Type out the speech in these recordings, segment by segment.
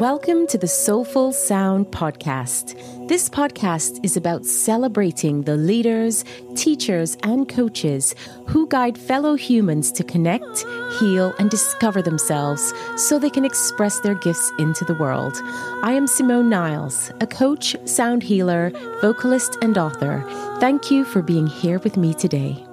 Welcome to the Soulful Sound Podcast. This podcast is about celebrating the leaders, teachers, and coaches who guide fellow humans to connect, heal, and discover themselves so they can express their gifts into the world. I am Simone Niles, a coach, sound healer, vocalist, and author. Thank you for being here with me today.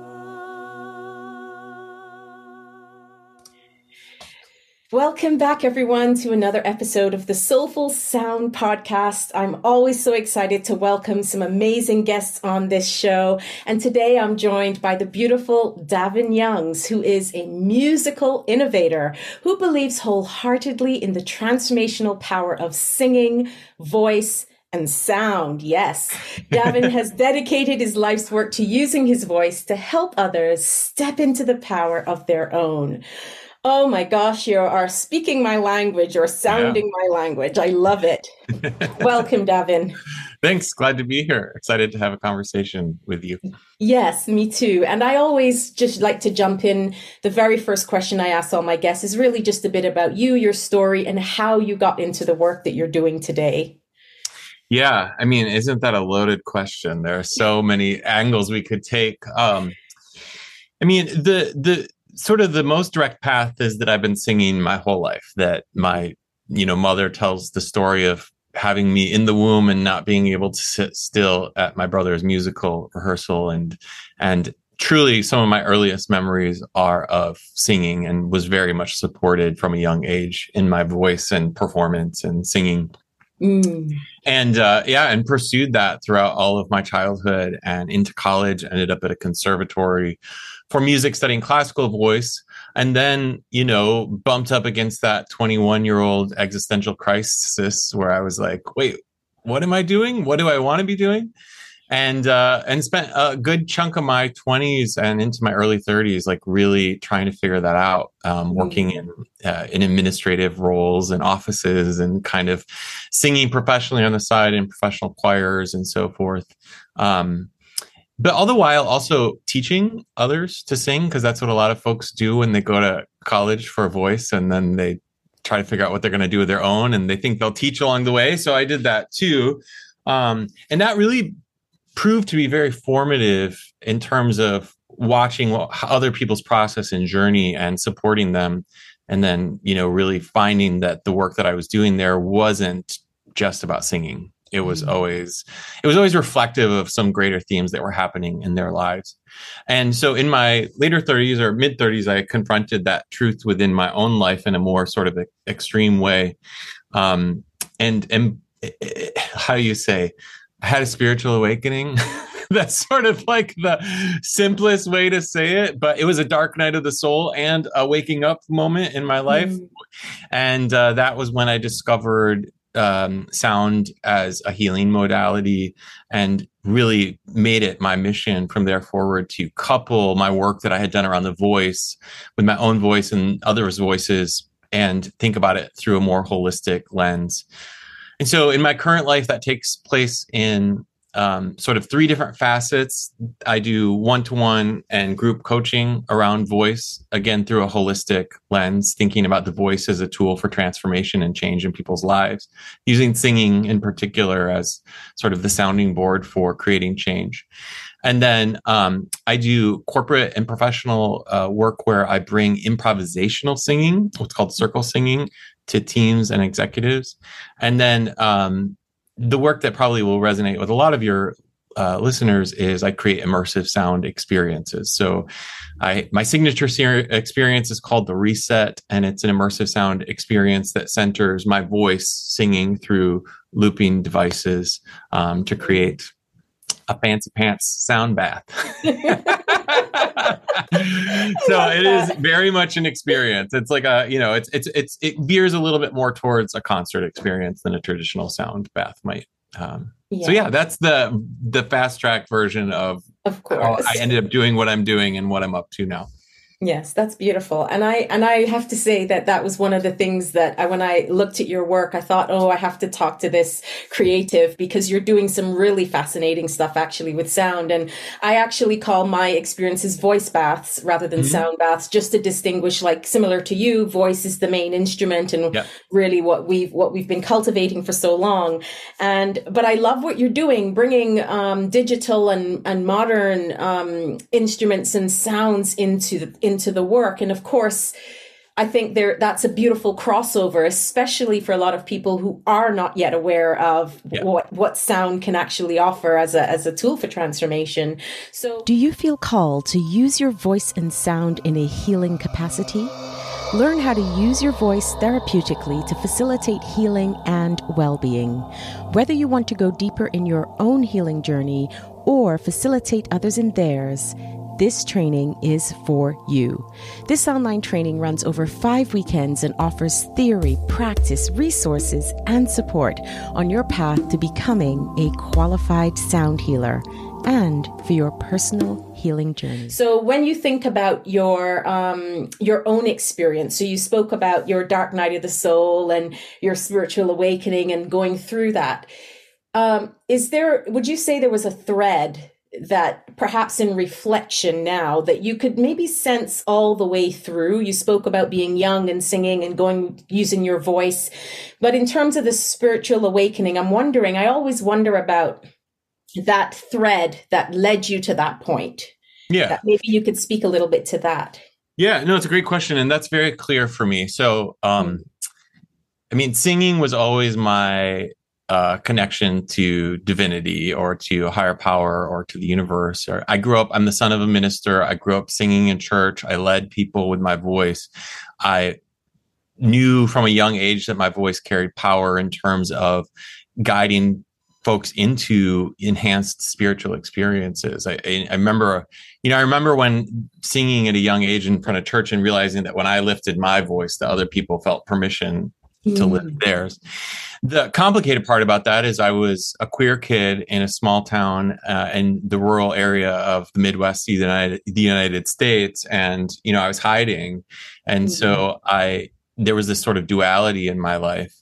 Welcome back, everyone, to another episode of the Soulful Sound Podcast. I'm always so excited to welcome some amazing guests on this show. And today I'm joined by the beautiful Davin Youngs, who is a musical innovator who believes wholeheartedly in the transformational power of singing, voice, and sound. Yes. Davin has dedicated his life's work to using his voice to help others step into the power of their own. Oh my gosh, you are speaking my language or sounding yeah. my language. I love it. Welcome, Davin. Thanks. Glad to be here. Excited to have a conversation with you. Yes, me too. And I always just like to jump in. The very first question I ask all my guests is really just a bit about you, your story, and how you got into the work that you're doing today. Yeah, I mean, isn't that a loaded question? There are so many angles we could take. Um, I mean, the the sort of the most direct path is that I've been singing my whole life. That my you know mother tells the story of having me in the womb and not being able to sit still at my brother's musical rehearsal and and truly some of my earliest memories are of singing and was very much supported from a young age in my voice and performance and singing mm. and uh, yeah and pursued that throughout all of my childhood and into college ended up at a conservatory for music studying classical voice and then you know bumped up against that 21 year old existential crisis where i was like wait what am i doing what do i want to be doing and uh and spent a good chunk of my 20s and into my early 30s like really trying to figure that out um, working in uh, in administrative roles and offices and kind of singing professionally on the side in professional choirs and so forth. Um but all the while also teaching others to sing because that's what a lot of folks do when they go to college for a voice and then they try to figure out what they're going to do with their own and they think they'll teach along the way. So i did that too. Um, and that really proved to be very formative in terms of watching other people's process and journey and supporting them. And then you know really finding that the work that i was doing there wasn't just about singing. It was mm-hmm. always it was always reflective of some greater themes that were happening in their lives. And so in my later 30s or mid 30s i confronted that truth within my own life in a more sort of extreme way. Um, and and how do you say i had a spiritual awakening that's sort of like the simplest way to say it but it was a dark night of the soul and a waking up moment in my life mm. and uh, that was when i discovered um, sound as a healing modality and really made it my mission from there forward to couple my work that I had done around the voice with my own voice and others' voices and think about it through a more holistic lens. And so in my current life, that takes place in um, sort of three different facets. I do one to one and group coaching around voice, again, through a holistic lens, thinking about the voice as a tool for transformation and change in people's lives, using singing in particular as sort of the sounding board for creating change. And then um, I do corporate and professional uh, work where I bring improvisational singing, what's called circle singing, to teams and executives. And then um, the work that probably will resonate with a lot of your uh, listeners is I create immersive sound experiences. So, I my signature ser- experience is called the Reset, and it's an immersive sound experience that centers my voice singing through looping devices um, to create a fancy pants sound bath. so it is very much an experience. It's like a, you know, it's it's it's it veers a little bit more towards a concert experience than a traditional sound bath might. Um, yeah. So yeah, that's the the fast track version of of course I ended up doing what I'm doing and what I'm up to now. Yes, that's beautiful. And I and I have to say that that was one of the things that I, when I looked at your work, I thought, "Oh, I have to talk to this creative because you're doing some really fascinating stuff actually with sound." And I actually call my experiences voice baths rather than mm-hmm. sound baths just to distinguish like similar to you, voice is the main instrument and yep. really what we've what we've been cultivating for so long. And but I love what you're doing bringing um, digital and and modern um, instruments and sounds into the into the work. And of course, I think there that's a beautiful crossover, especially for a lot of people who are not yet aware of yeah. what what sound can actually offer as a as a tool for transformation. So Do you feel called to use your voice and sound in a healing capacity? Learn how to use your voice therapeutically to facilitate healing and well-being. Whether you want to go deeper in your own healing journey or facilitate others in theirs, this training is for you. This online training runs over five weekends and offers theory, practice, resources, and support on your path to becoming a qualified sound healer and for your personal healing journey. So, when you think about your um, your own experience, so you spoke about your dark night of the soul and your spiritual awakening and going through that. Um, is there? Would you say there was a thread that perhaps in reflection now that you could maybe sense all the way through. You spoke about being young and singing and going using your voice. But in terms of the spiritual awakening i'm wondering i always wonder about that thread that led you to that point. Yeah. That maybe you could speak a little bit to that. Yeah no it's a great question and that's very clear for me. So um i mean singing was always my uh, connection to divinity or to higher power or to the universe. Or I grew up, I'm the son of a minister. I grew up singing in church. I led people with my voice. I knew from a young age that my voice carried power in terms of guiding folks into enhanced spiritual experiences. I, I, remember, you know, I remember when singing at a young age in front of church and realizing that when I lifted my voice, that other people felt permission mm. to live theirs. The complicated part about that is I was a queer kid in a small town uh, in the rural area of the Midwest, the United, the United States, and you know I was hiding, and mm-hmm. so I there was this sort of duality in my life,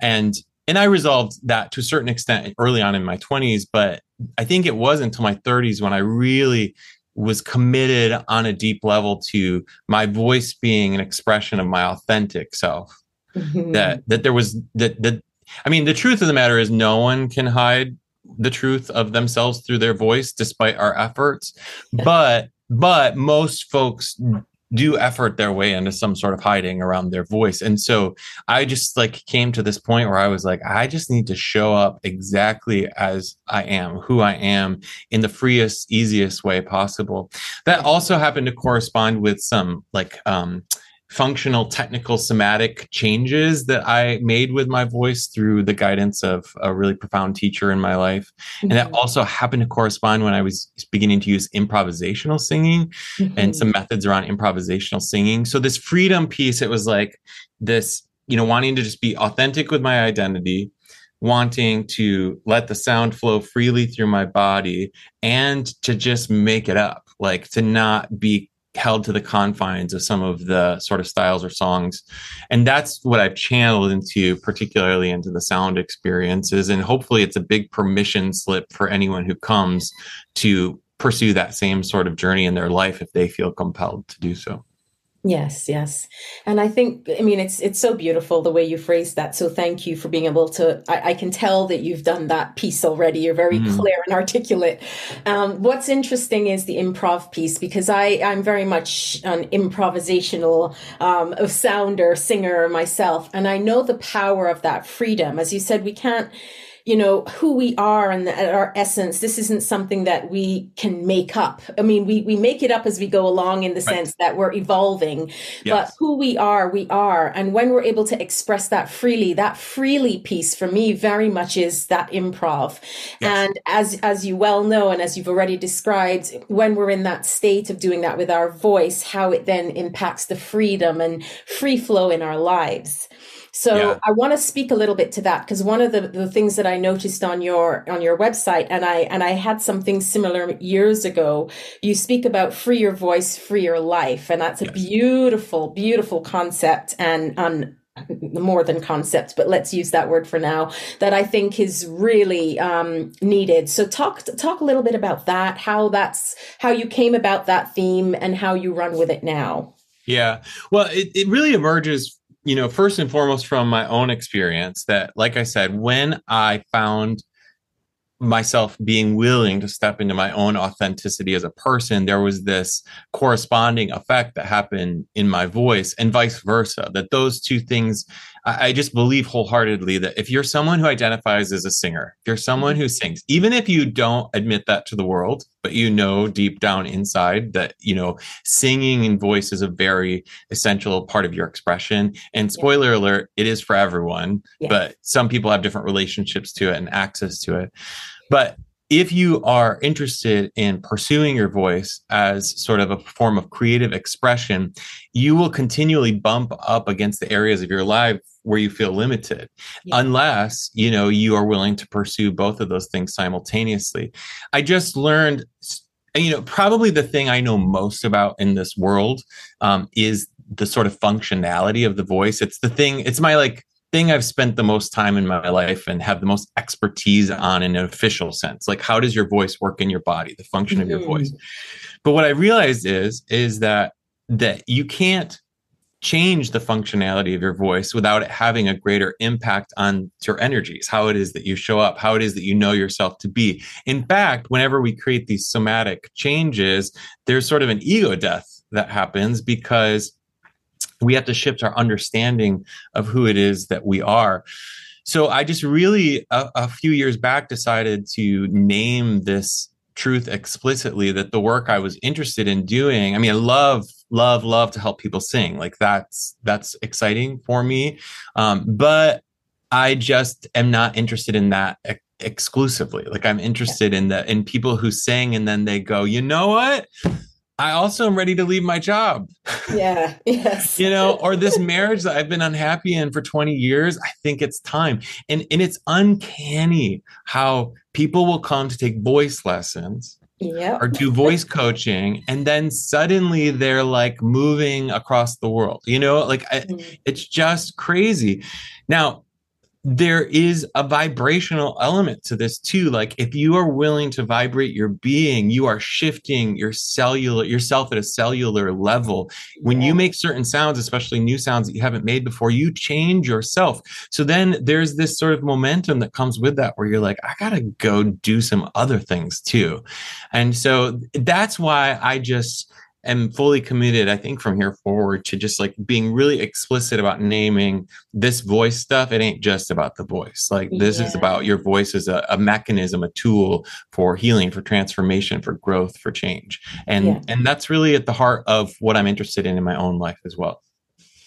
and and I resolved that to a certain extent early on in my twenties, but I think it was until my thirties when I really was committed on a deep level to my voice being an expression of my authentic self. Mm-hmm. That that there was that that I mean, the truth of the matter is, no one can hide the truth of themselves through their voice, despite our efforts. But but most folks do effort their way into some sort of hiding around their voice. And so I just like came to this point where I was like, I just need to show up exactly as I am, who I am in the freest, easiest way possible. That also happened to correspond with some like um functional, technical, somatic changes that I made with my voice through the guidance of a really profound teacher in my life. Mm-hmm. And that mm-hmm. also happened to correspond when I was beginning to use improvisational singing mm-hmm. and some methods around improvisational singing. So, this freedom piece, it was like this, you know, wanting to just be authentic with my identity. Wanting to let the sound flow freely through my body and to just make it up, like to not be held to the confines of some of the sort of styles or songs. And that's what I've channeled into, particularly into the sound experiences. And hopefully it's a big permission slip for anyone who comes to pursue that same sort of journey in their life if they feel compelled to do so. Yes, yes. And I think, I mean, it's it's so beautiful the way you phrased that. So thank you for being able to, I, I can tell that you've done that piece already. You're very mm. clear and articulate. Um, what's interesting is the improv piece because I, I'm very much an improvisational um, of sounder, singer myself. And I know the power of that freedom. As you said, we can't, you know who we are and our essence this isn't something that we can make up i mean we we make it up as we go along in the right. sense that we're evolving yes. but who we are we are and when we're able to express that freely that freely piece for me very much is that improv yes. and as as you well know and as you've already described when we're in that state of doing that with our voice how it then impacts the freedom and free flow in our lives So yeah. I want to speak a little bit to that because one of the, the things that I noticed on your on your website and I and I had something similar years ago. You speak about free your voice, free your life, and that's a yes. beautiful, beautiful concept and um, more than concept, but let's use that word for now. That I think is really um, needed. So talk talk a little bit about that. How that's how you came about that theme and how you run with it now. Yeah, well, it, it really emerges you know, first and foremost from my own experience that, like I said, when I found myself being willing to step into my own authenticity as a person, there was this corresponding effect that happened in my voice and vice versa. That those two things I, just believe wholeheartedly that if you're someone who identifies as a singer, if you're someone mm-hmm. who sings, even if you don't admit that to the world, but you know deep down inside that, you know, singing and voice is a very essential part of your expression. And spoiler alert, it is for everyone, but some people have different relationships to it and access to it. But if you are interested in pursuing your voice as sort of a form of creative expression, you will continually bump up against the areas of your life where you feel limited yeah. unless you know you are willing to pursue both of those things simultaneously i just learned you know probably the thing i know most about in this world um, is the sort of functionality of the voice it's the thing it's my like thing I've spent the most time in my life and have the most expertise on in an official sense. Like how does your voice work in your body, the function mm-hmm. of your voice. Mm-hmm. But what I realized is is that that you can't change the functionality of your voice without it having a greater impact on your energies, how it is that you show up, how it is that you know yourself to be. In fact, whenever we create these somatic changes, there's sort of an ego death that happens because we have to shift our understanding of who it is that we are. So I just really, a, a few years back, decided to name this truth explicitly that the work I was interested in doing, I mean, I love, love, love to help people sing. Like that's, that's exciting for me. Um, but I just am not interested in that exclusively. Like I'm interested in the, in people who sing and then they go, you know what? I also am ready to leave my job. Yeah. Yes. you know, or this marriage that I've been unhappy in for 20 years, I think it's time. And and it's uncanny how people will come to take voice lessons yeah. or do voice coaching and then suddenly they're like moving across the world. You know, like mm-hmm. It's just crazy. Now, there is a vibrational element to this too. Like if you are willing to vibrate your being you are shifting your cellular yourself at a cellular level. When you make certain sounds especially new sounds that you haven't made before you change yourself. So then there's this sort of momentum that comes with that where you're like i got to go do some other things too. And so that's why i just am fully committed, I think, from here forward to just like being really explicit about naming this voice stuff. It ain't just about the voice. Like this yeah. is about your voice as a, a, mechanism, a tool for healing, for transformation, for growth, for change. And yeah. and that's really at the heart of what I'm interested in in my own life as well.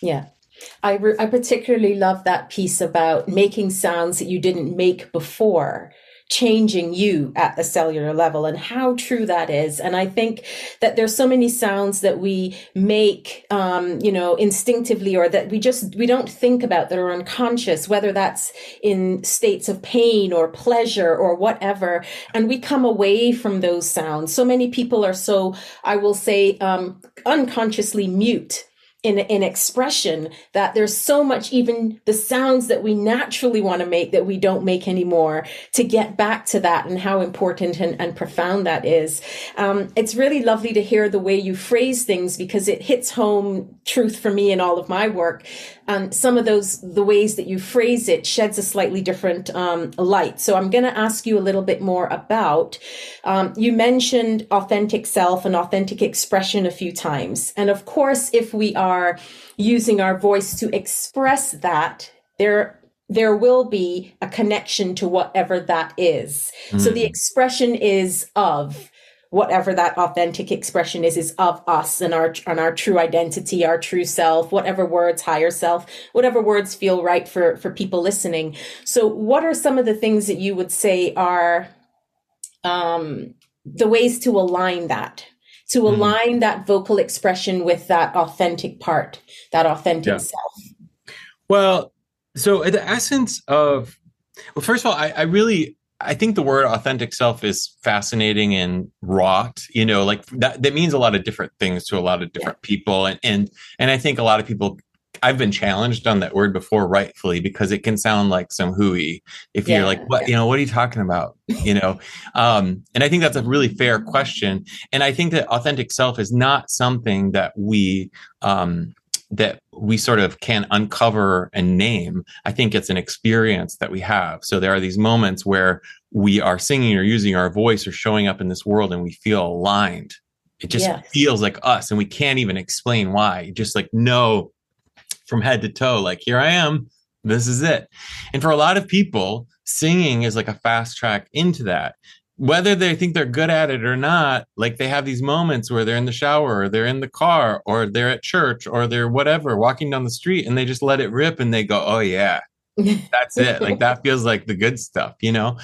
Yeah. I, re- I particularly love that piece about making sounds that you didn't make before changing you at the cellular level and how true that is. And I think that there's so many sounds that we make, um, you know, instinctively or that we just, we don't think about that are unconscious, whether that's in states of pain or pleasure or whatever. And we come away from those sounds. So many people are so, I will say, um, unconsciously mute in, in expression that there's so much even the sounds that we naturally want to make that we don't make anymore to get back to that and how important and, and profound that is. Um, it's really lovely to hear the way you phrase things because it hits home truth for me in all of my work and some of those the ways that you phrase it sheds a slightly different um, light so i'm going to ask you a little bit more about um, you mentioned authentic self and authentic expression a few times and of course if we are are using our voice to express that, there there will be a connection to whatever that is. Mm. So the expression is of whatever that authentic expression is is of us and our and our true identity our true self whatever words higher self whatever words feel right for for people listening so what are some of the things that you would say are um the ways to align that to mm-hmm. align mm-hmm. that vocal expression with that authentic part, that authentic yeah. self? Well, so the essence of well, first of all, I, I really I think the word authentic self is fascinating and wrought. You know, like that that means a lot of different things to a lot of different yeah. people. And and and I think a lot of people I've been challenged on that word before, rightfully, because it can sound like some hooey. If yeah, you're like, what, you know, what are you talking about? You know, um, and I think that's a really fair question. And I think that authentic self is not something that we um, that we sort of can uncover and name. I think it's an experience that we have. So there are these moments where we are singing or using our voice or showing up in this world and we feel aligned. It just yes. feels like us and we can't even explain why. You just like know from head to toe, like, here I am. This is it. And for a lot of people, singing is like a fast track into that whether they think they're good at it or not, like they have these moments where they're in the shower or they're in the car or they're at church or they're whatever walking down the street and they just let it rip and they go, oh, yeah, that's it. like that feels like the good stuff, you know?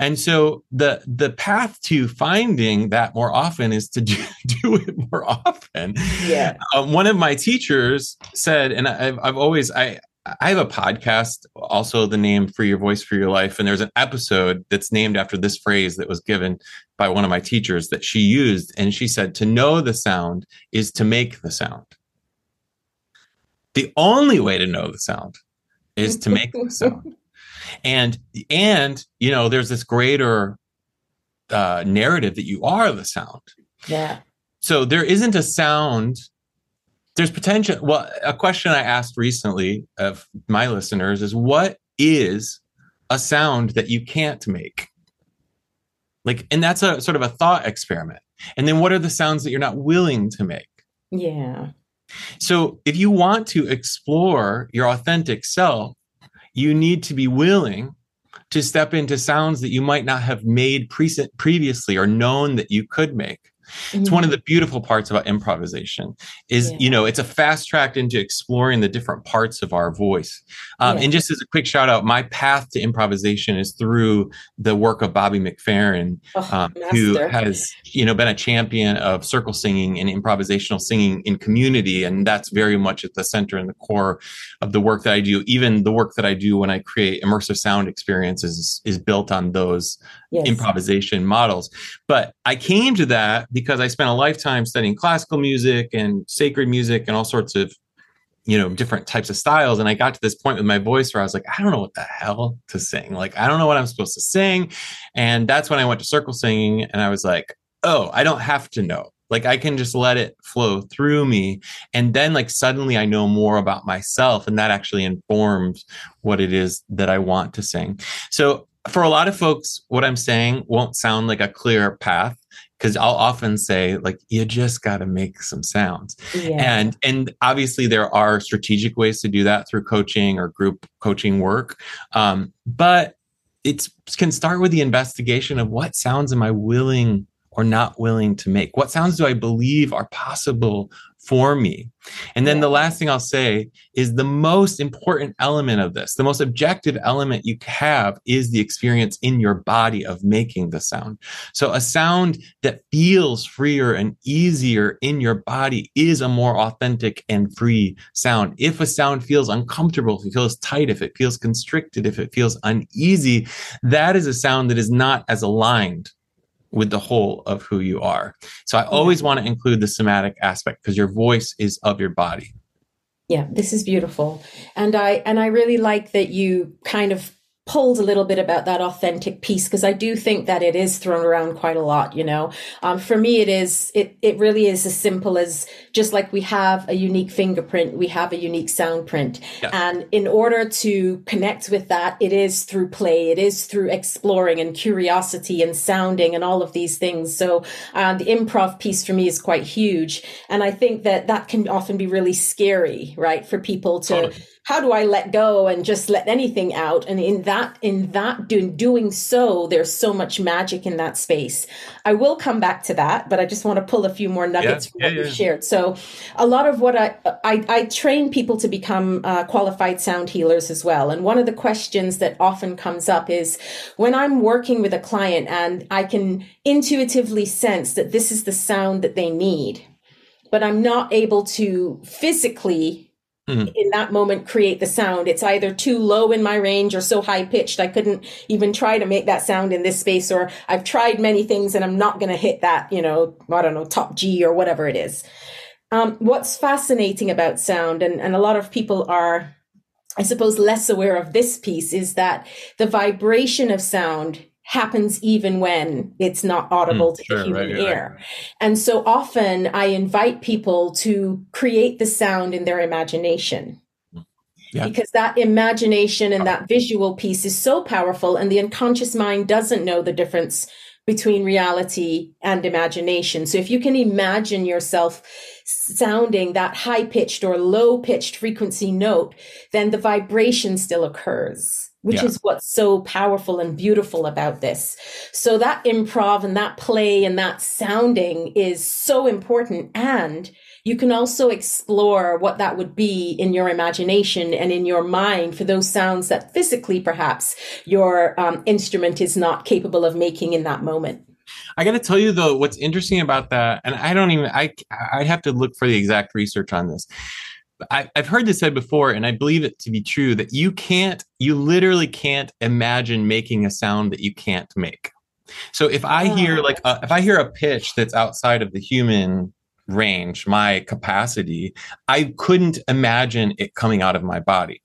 And so the the path to finding that more often is to do, do it more often. Yeah. Um, one of my teachers said, and I've, I've always I I have a podcast, also the name Free Your Voice, Free Your Life. And there's an episode that's named after this phrase that was given by one of my teachers that she used. And she said, To know the sound is to make the sound. The only way to know the sound is to make the sound. And, and, you know, there's this greater uh, narrative that you are the sound. Yeah. So there isn't a sound there's potential. Well, a question I asked recently of my listeners is what is a sound that you can't make? Like, and that's a sort of a thought experiment. And then what are the sounds that you're not willing to make? Yeah. So if you want to explore your authentic self, you need to be willing to step into sounds that you might not have made pre- previously or known that you could make. Mm-hmm. It's one of the beautiful parts about improvisation is, yeah. you know, it's a fast track into exploring the different parts of our voice. Um, yeah. And just as a quick shout out, my path to improvisation is through the work of Bobby McFerrin, oh, um, who has, you know, been a champion of circle singing and improvisational singing in community. And that's very much at the center and the core of the work that I do. Even the work that I do when I create immersive sound experiences is, is built on those yes. improvisation models. But I came to that because I spent a lifetime studying classical music and sacred music and all sorts of you know different types of styles. And i got to this point with my voice where i was like i don't know what the hell to sing. Like i don't know what i'm supposed to sing. And that's when i went to circle singing and i was like oh i don't have to know. Like i can just let it flow through me. And then like suddenly i know more about myself and that actually informs what it is that i want to sing. So for a lot of folks, what I'm saying won't sound like a clear path because I'll often say like you just got to make some sounds. Yeah. And and obviously there are strategic ways to do that through coaching or group coaching work. Um, but it can start with the investigation of what sounds am I willing or not willing to make? What sounds do I believe are possible for me. And then the last thing I'll say is the most important element of this, the most objective element you have is the experience in your body of making the sound. So a sound that feels freer and easier in your body is a more authentic and free sound. If a sound feels uncomfortable, if it feels tight, if it feels constricted, if it feels uneasy, that is a sound that is not as aligned with the whole of who you are. So I always want to include the somatic aspect because your voice is of your body. Yeah, this is beautiful. And I and I really like that you kind of pulled a little bit about that authentic piece because I do think that it is thrown around quite a lot. You know, um, for me, it is it it really is as simple as just like we have a unique fingerprint, we have a unique sound print, yeah. and in order to connect with that, it is through play, it is through exploring and curiosity and sounding and all of these things. So uh, the improv piece for me is quite huge, and I think that that can often be really scary, right, for people to. Totally how do I let go and just let anything out? And in that, in that doing, doing so, there's so much magic in that space. I will come back to that, but I just want to pull a few more nuggets yeah, from what yeah, you shared. So a lot of what I, I, I train people to become uh, qualified sound healers as well. And one of the questions that often comes up is when I'm working with a client and I can intuitively sense that this is the sound that they need, but I'm not able to physically mm. in that moment create the sound. It's either too low in my range or so high pitched I couldn't even try to make that sound in this space, or I've tried many things and I'm not going to hit that, you know, I don't know, top G or whatever it is. Um, what's fascinating about sound, and, and a lot of people are, I suppose, less aware of this piece, is that the vibration of sound happens even when it's not audible mm, to sure, the human right, ear. Right. And so often I invite people to create the sound in their imagination. Yeah. Because that imagination and that visual piece is so powerful, and the unconscious mind doesn't know the difference between reality and imagination. So if you can imagine yourself sounding that high pitched or low pitched frequency note, then the vibration still occurs which yeah. is what's so powerful and beautiful about this. So that improv and that play and that sounding is so important. And you can also explore what that would be in your imagination and in your mind for those sounds that physically perhaps your um, instrument is not capable of making in that moment. I got to tell you though, what's interesting about that, and I don't even, I, I have to look for the exact research on this I, have heard this said before, and I believe it to be true that you can't, you literally can't imagine making a sound that you can't make. So if I hear ah. like, a, if I hear a pitch that's outside of the human range, my capacity, I couldn't imagine it coming out of my body.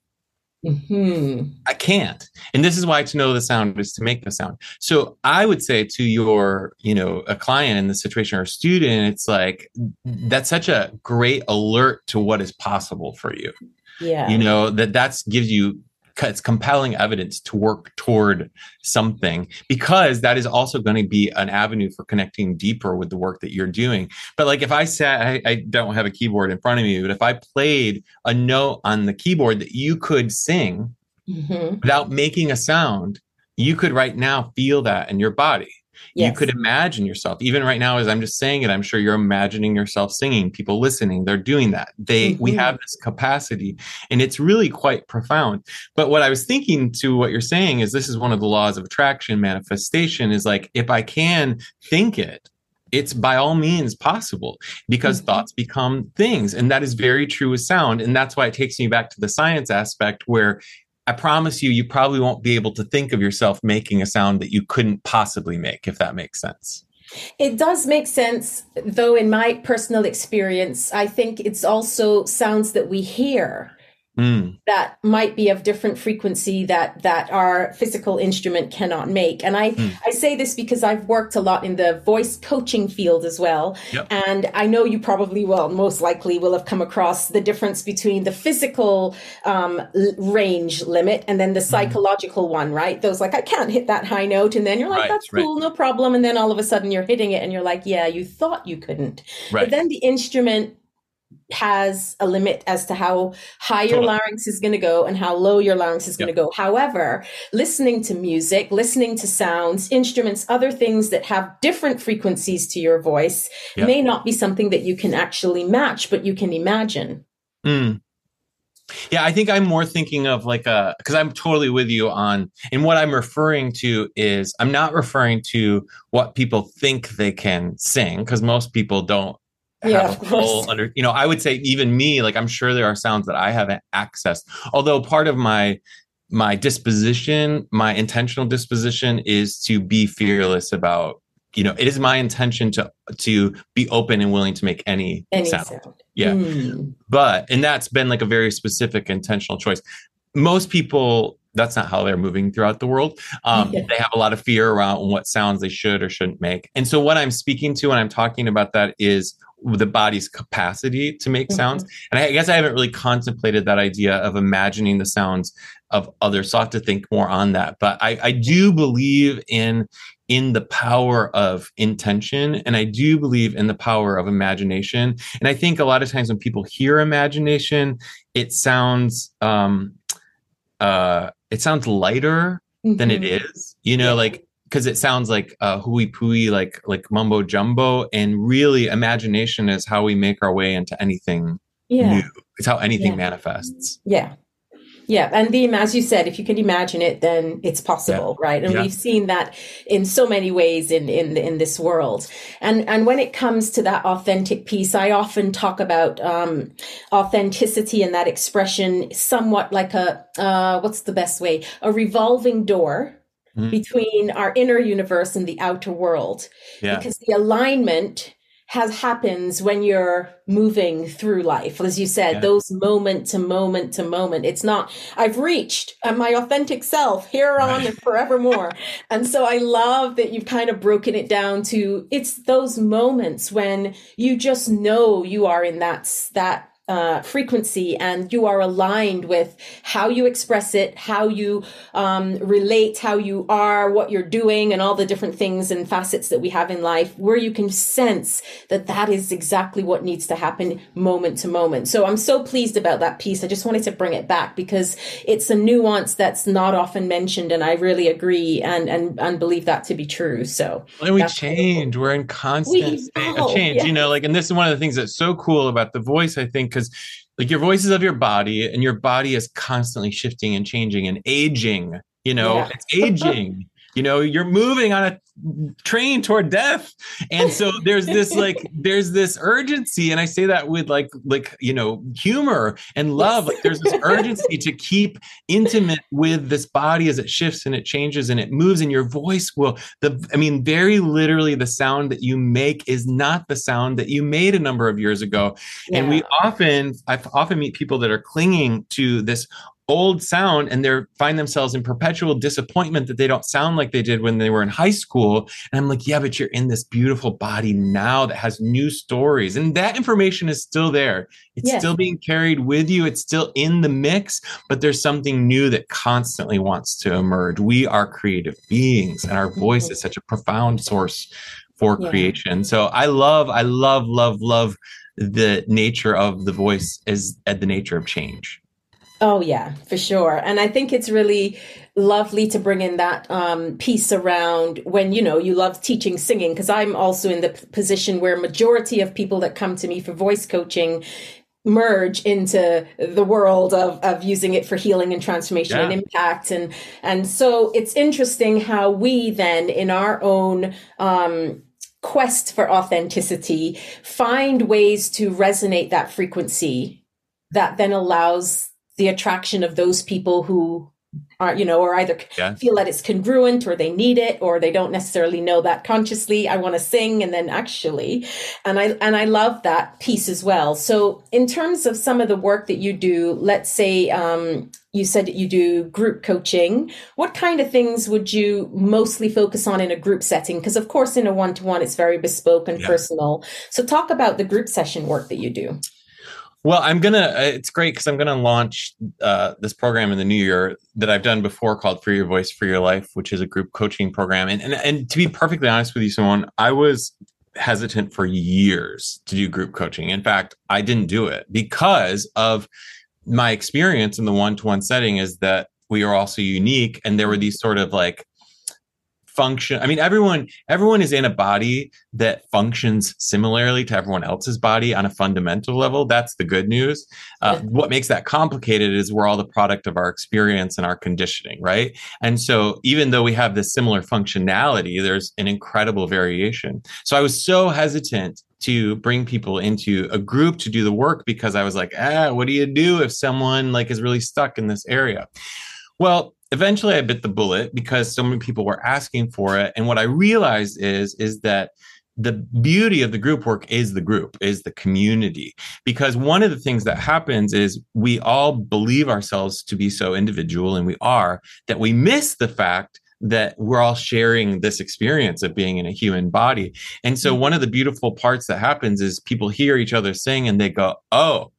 Mm-hmm. I can't. And this is why to know the sound is to make the sound. So I would say to your, you know, a client in the situation or a student, it's like that's such a great alert to what is possible for you. Yeah. You know, that that's gives you it's compelling evidence to work toward something because that is also going to be an avenue for connecting deeper with the work that you're doing. But like if I sat, I, I, don't have a keyboard in front of me, but if I played a note on the keyboard that you could sing mm-hmm. without making a sound, you could right now feel that in your body. Yes. You could imagine yourself, even right now, as I'm just saying it, I'm sure you're imagining yourself singing, people listening, they're doing that. They, mm-hmm. we have this capacity and it's really quite profound. But what I was thinking to what you're saying is this is one of the laws of attraction manifestation is like, if I can think it, it's by all means possible because mm-hmm. thoughts become things. And that is very true with sound. And that's why it takes me back to the science aspect where I promise you, you probably won't be able to think of yourself making a sound that you couldn't possibly make, if that makes sense. It does make sense, though, in my personal experience, I think it's also sounds that we hear mm. that might be of different frequency that that our physical instrument cannot make. And I mm. I say this because I've worked a lot in the voice coaching field as well, yep. and I know you probably will most likely will have come across the difference between the physical um, range limit and then the hmm. psychological mm. one, right? Those like I can't hit that high note, and then you're like right, that's cool, right. no problem, and then all of a sudden you're hitting it, and you're like, yeah, you thought you couldn't, right. but then the instrument has a limit as to how high your larynx is going to go and how low your larynx is going to go. However, listening to music, listening to sounds, instruments, other things that have different frequencies to your voice may not be something that you can actually match, but you can imagine. Mm. Yeah, I think I'm more thinking of like a because I'm totally with you on and what I'm referring to is I'm not referring to what people think they can sing because most people don't yeah, a full under you know i would say even me like i'm sure there are sounds that i haven't accessed although part of my my disposition my intentional disposition is to be fearless about you know it is my intention to to be open and willing to make any, any sound. sound. yeah mm. but and that's been like a very specific intentional choice most people that's not how they're moving throughout the world. Um, yeah. They have a lot of fear around what sounds they should or shouldn't make. And so, what I'm speaking to when I'm talking about that is the body's capacity to make mm-hmm. sounds. And I guess I haven't really contemplated that idea of imagining the sounds of others. So I have to think more on that. But I, I do believe in in the power of intention and I do believe in the power of imagination. And I think a lot of times when people hear imagination, it sounds um uh it sounds lighter mm-hmm. than it mm-hmm. You know, like because it sounds like uh, hooey pooey, like like mumbo jumbo, and really imagination is how we make our way into anything yeah. new. It's how anything yeah. manifests. Yeah, Yeah, and the as you said, if you can imagine it, then it's possible, yeah. right? And yeah. we've seen that in so many ways in in in this world. And and when it comes to that authentic piece, I often talk about um, authenticity and that expression, somewhat like a uh, what's the best way? A revolving door. Mm-hmm. Between our inner universe and the outer world, yeah. because the alignment has happens when you're moving through life as you said yeah. those moment to moment to moment it's not i've reached my authentic self here on and forevermore and so i love that you've kind of broken it down to it's those moments when you just know you are in that that uh, frequency and you are aligned with how you express it, how you um, relate, how you are, what you're doing, and all the different things and facets that we have in life, where you can sense that that is exactly what needs to happen moment to moment. So I'm so pleased about that piece. I just wanted to bring it back because it's a nuance that's not often mentioned, and I really agree and and, and believe that to be true. So and we change. We're in constant state of change. Yes. You know, like, and this is one of the things that's so cool about the voice. I think because like your voice is of your body and your body is constantly shifting and changing and aging you know yeah. it's aging you know you're moving on a train toward death. And so there's this like there's this urgency. And i say that with like like you know humor and love. Like there's this urgency to keep intimate with this body as it shifts and it changes and it moves and your voice will the i mean very literally the sound that you make is not the sound that you made a number of years ago. Yeah. and we often i often meet people that are clinging to this old sound and they find themselves in perpetual disappointment that they don't sound like they did when they were in high school. And i'm like yeah but you're in this beautiful body now that has new stories. And that information is still there. It's yes. still being carried with you. It's still in the mix but there's something new that constantly wants to emerge. We are creative beings and our voice mm-hmm. is such a profound source for yeah. creation. So i love i love love love the nature of the voice is at the nature of change Oh yeah, for sure. And I think it's really lovely to bring in that um, piece around when you know you love teaching singing because I'm also in the p- position where majority of people that come to me for voice coaching merge into the world of, of using it for healing and transformation yeah. and impact and and so it's interesting how we then in our own um, quest for authenticity find ways to resonate that frequency that then allows the attraction of those people who are you know or either yeah. feel that it's congruent or they need it or they don't necessarily know that consciously i want to sing and then actually and i and i love that piece as well so in terms of some of the work that you do let's say um, you said that you do group coaching what kind of things would you mostly focus on in a group setting because of course in a one-to-one it's very bespoke and yeah. personal so talk about the group session work that you do well, I'm gonna. Uh, it's great because I'm gonna launch uh, this program in the new year that I've done before called "Free Your Voice, Free Your Life," which is a group coaching program. And and and to be perfectly honest with you, someone I was hesitant for years to do group coaching. In fact, I didn't do it because of my experience in the one-to-one setting. Is that we are also unique, and there were these sort of like function i mean everyone everyone is in a body that functions similarly to everyone else's body on a fundamental level. That's the good news. Uh, what makes that complicated is we're all the product of our experience and our conditioning right? And so even though we have this similar functionality there's an incredible variation. So i was so hesitant to bring people into a group to do the work because i was like ah what do you do if someone like is really stuck in this area? Well eventually I bit the bullet because so many people were asking for it. And what I realized is, is that the beauty of the group work is the group, is the community. Because one of the things that happens is we all believe ourselves to be so individual, and we are, that we miss the fact that we're all sharing this experience of being in a human body. And so one of the beautiful parts that happens is people hear each other sing and they go, Oh,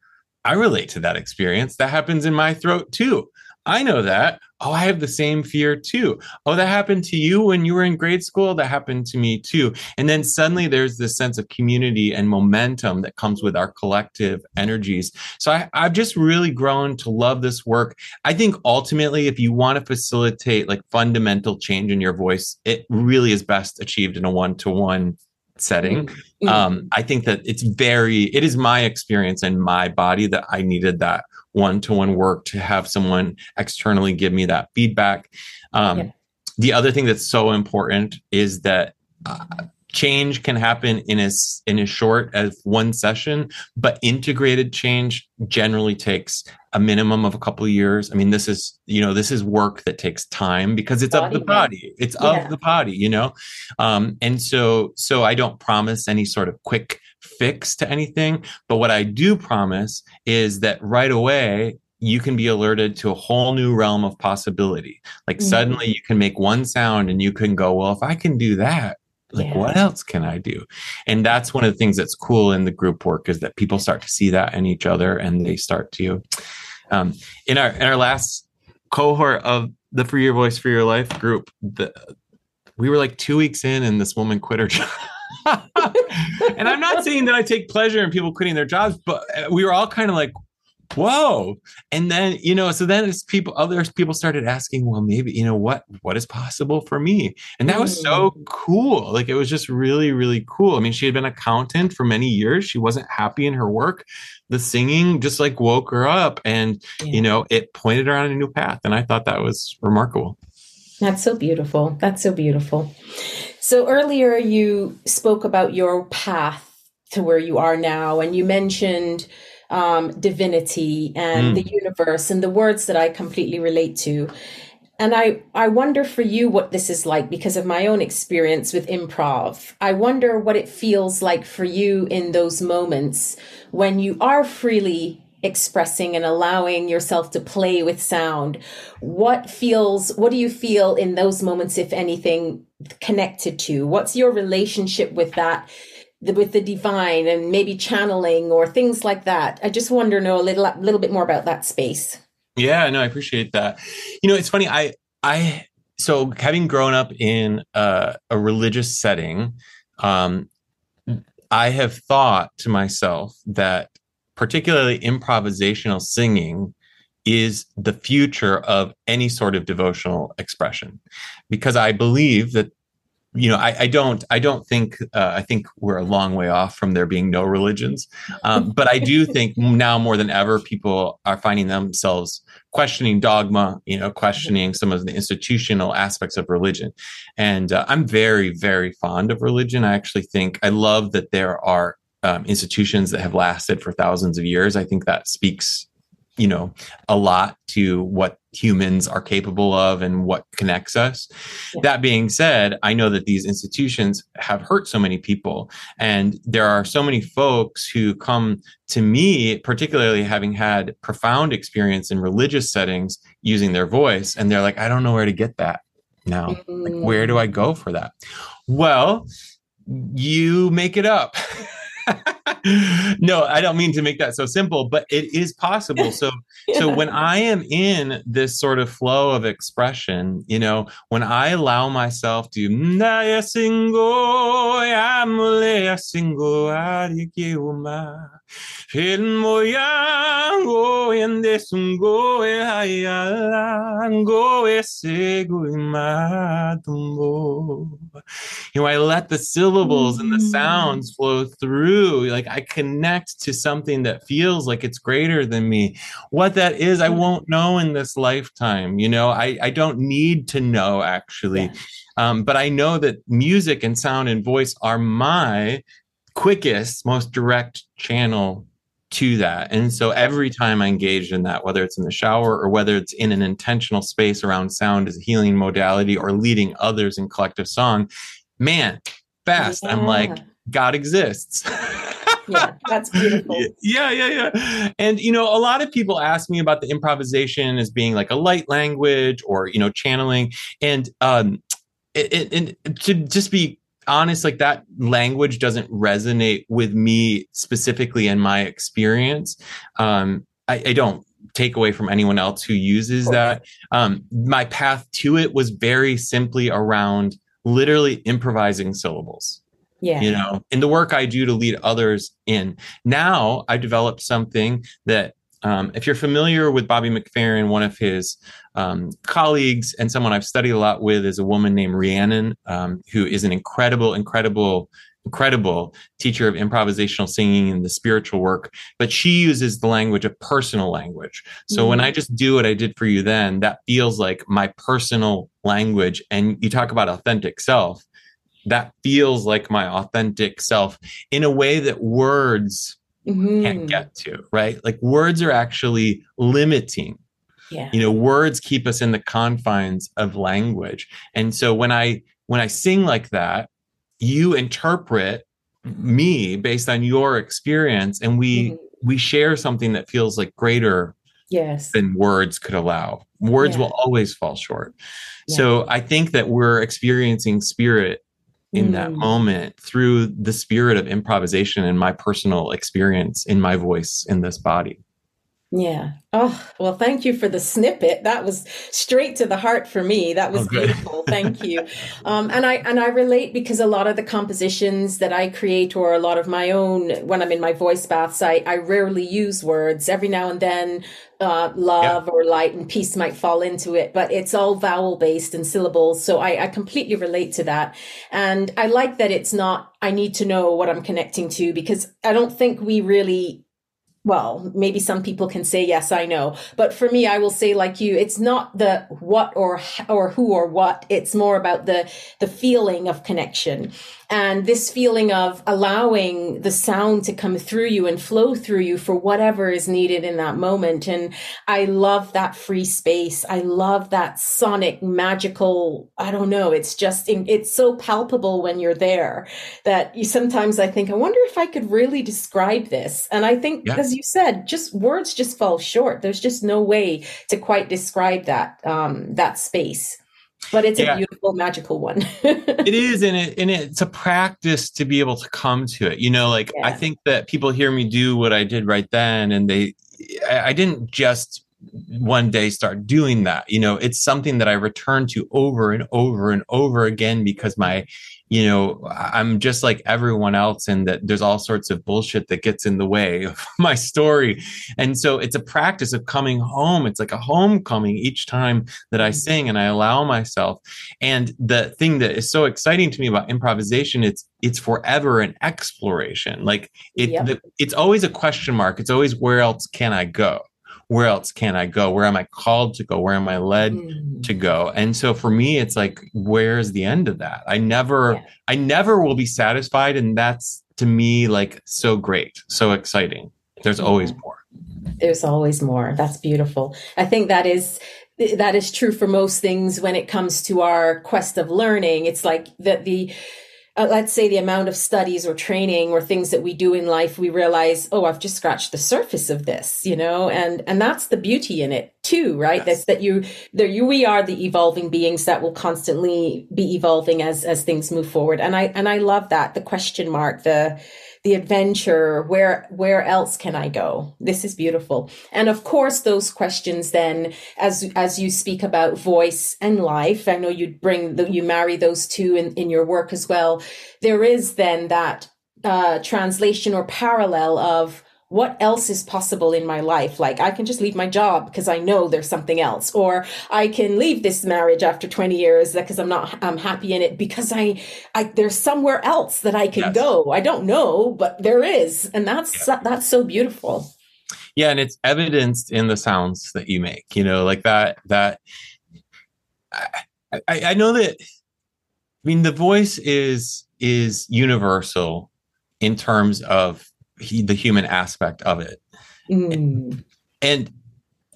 I relate to that experience. That happens in my throat too. I know that. Oh, I have the same fear too. Oh, that happened to you when you were in grade school. That happened to me too. And then suddenly there's this sense of community and momentum that comes with our collective energies. So I, I've just really grown to love this work. I think ultimately, if you want to facilitate like fundamental change in your voice, it really is best achieved in a one to one setting. Mm-hmm. Um, I think that it's very, it is my experience and my body that I needed that one to one work to have someone externally give me that feedback. Um, yeah. The other thing that's so important is that uh, change can happen in as in as short as one session but integrated change generally takes a minimum of a couple of years i mean this is you know this is work that takes time because it's body, of the body it's yeah. of the body you know um and so so i don't promise any sort of quick fix to anything but what i do promise is that right away you can be alerted to a whole new realm of possibility. Like mm-hmm. suddenly you can make one sound and you can go, well, if I can do that, like yeah. what else can i do and that's one of the things that's cool in the group work is that people start to see that in each other and they start to um, in our in our last cohort of the free your voice free your life group the we were like two weeks in and this woman quit her job and i'm not saying that i take pleasure in people quitting their jobs but uh, we were all kind of like whoa. And then you know so then as people other people started asking well maybe you know what what is possible for me? And that was so mm. cool. Like it was just really really cool. I mean she had been accountant for many years. She wasn't happy in her work. The singing just like woke her up and yeah. you know it pointed her on a new path and i thought that was remarkable. That's so beautiful. That's so beautiful so earlier you spoke about your path to where you are now and you mentioned um, divinity and mm. the universe and the words that I completely relate to. And I, I wonder for you what this is like because of my own experience with improv. I wonder what it feels like for you in those moments when you are freely expressing and allowing yourself to play with sound. What feels, what do you feel in those moments, if anything, connected to? What's your relationship with that? with the divine and maybe channeling or things like that. I just wonder know a little a little bit more about that space. Yeah, no, I appreciate that. You know, it's funny. I I so having grown up in a, a religious setting, um, I have thought to myself that particularly improvisational singing is the future of any sort of devotional expression because I believe that you know, I, I, don't, I don't think, uh, I think we're a long way off from there being no religions. Um, but I do think now more than ever, people are finding themselves questioning dogma, you know, questioning some of the institutional aspects of religion. And uh, I'm very, very fond of religion. I actually think I love that there are um, institutions that have lasted for thousands of years. I think that speaks you know a lot to what humans are capable of and what connects us yeah. that being said i know that these institutions have hurt so many people and there are so many folks who come to me particularly having had profound experience in religious settings using their voice and they're like i don't know where to get that now mm. like, where do i go for that well you make it up no, I don't mean to make that so simple, but it is possible. So, yeah. so when I am in this sort of flow of expression, you know, when I allow myself to El moyango yende sungo hayalango esego imatumbo. You know, I let the syllables and the mm. sounds flow through. Like I connect to something that feels like it's greater than me. What that is, I won't know in this lifetime. You know, I, I don't need to know actually. Yeah. Um, but I know that music and sound and voice are my quickest, most direct channel to that. And so every time I engage in that, whether it's in the shower or whether it's in an intentional space around sound as a healing modality or leading others in collective song, man, fast, yeah. I'm like, God exists. yeah, that's beautiful. Yeah, yeah, yeah. And you know, a lot of people ask me about the improvisation as being like a light language or you know, channeling. And um it, it, and to just be honest, like that language doesn't resonate with me specifically in my experience. Um, I, I don't take away from anyone else who uses that. Um, my path to it was very simply around literally improvising syllables. Yeah. You know, in the work I do to lead others in. Now I developed something that um, if you're familiar with Bobby McFerrin, one of his um, colleagues and someone I've studied a lot with is a woman named Rhiannon, um, who is an incredible, incredible incredible teacher of improvisational singing and the spiritual work, but she uses the language of personal language. So mm-hmm. when I just do what I did for you then, that feels like my personal language. And you talk about authentic self, that feels like my authentic self in a way that words mm-hmm. can't get to, right? Like words are actually limiting. Yeah. You know, words keep us in the confines of language. And so when I when I sing like that, you interpret me based on your experience and we mm-hmm. we share something that feels like greater yes than words could allow words yeah. will always fall short yeah. so i think that we're experiencing spirit in mm. that moment through the spirit of improvisation and my personal experience in my voice in this body yeah. Oh, well, thank you for the snippet. That was straight to the heart for me. That was okay. beautiful. Thank you. Um, and I and I relate because a lot of the compositions that I create or a lot of my own when I'm in my voice baths, I, I rarely use words. Every now and then uh, love yeah. or light and peace might fall into it, but it's all vowel based and syllables. So I, I completely relate to that. And I like that it's not, I need to know what I'm connecting to because I don't think we really well, maybe some people can say, yes, I know. But for me, I will say like you, it's not the what or, or who or what. It's more about the, the feeling of connection and this feeling of allowing the sound to come through you and flow through you for whatever is needed in that moment. And I love that free space. I love that sonic magical, I don't know. It's just, it's so palpable when you're there that you sometimes I think, I wonder if I could really describe this. And I think, yeah. as you said, just words just fall short. There's just no way to quite describe that, um, that space but it's yeah. a beautiful magical one it is and it and it's a practice to be able to come to it you know like yeah. i think that people hear me do what i did right then and they I, I didn't just one day start doing that you know it's something that i return to over and over and over again because my you know, I'm just like everyone else, and that there's all sorts of bullshit that gets in the way of my story. And so it's a practice of coming home. It's like a homecoming each time that I mm-hmm. sing and I allow myself. And the thing that is so exciting to me about improvisation, it's it's forever an exploration. Like it, yep. the, it's always a question mark. It's always where else can I go? Where else can I go? Where am I called to go? Where am I led mm. to go? And so for me, it's like, where's the end of that? I never, yeah. I never will be satisfied. And that's to me like so great, so exciting. There's yeah. always more. There's always more. That's beautiful. I think that is that is true for most things when it comes to our quest of learning. It's like that the uh, let's say the amount of studies or training or things that we do in life we realize oh i've just scratched the surface of this you know? And and that's the beauty in it too right? Yes. that's that you there you we are the evolving beings that will constantly be evolving as as things move forward. And i and i love that the question mark the the adventure where where else can i go? This is beautiful. And of course those questions then as as you speak about voice and life i know you bring the, you marry those two in in your work as well. There is then that uh translation or parallel of what else is possible in my life? Like I can just leave my job because I know there's something else, or I can leave this marriage after 20 years because I'm not, I'm happy in it because I, I, there's somewhere else that I can yes. go. I don't know, but there is. And that's, yeah. that's so beautiful. Yeah. And it's evidenced in the sounds that you make, you know, like that, that I, I, I know that, I mean, the voice is, is universal in terms of he, the human aspect of it. Mm. And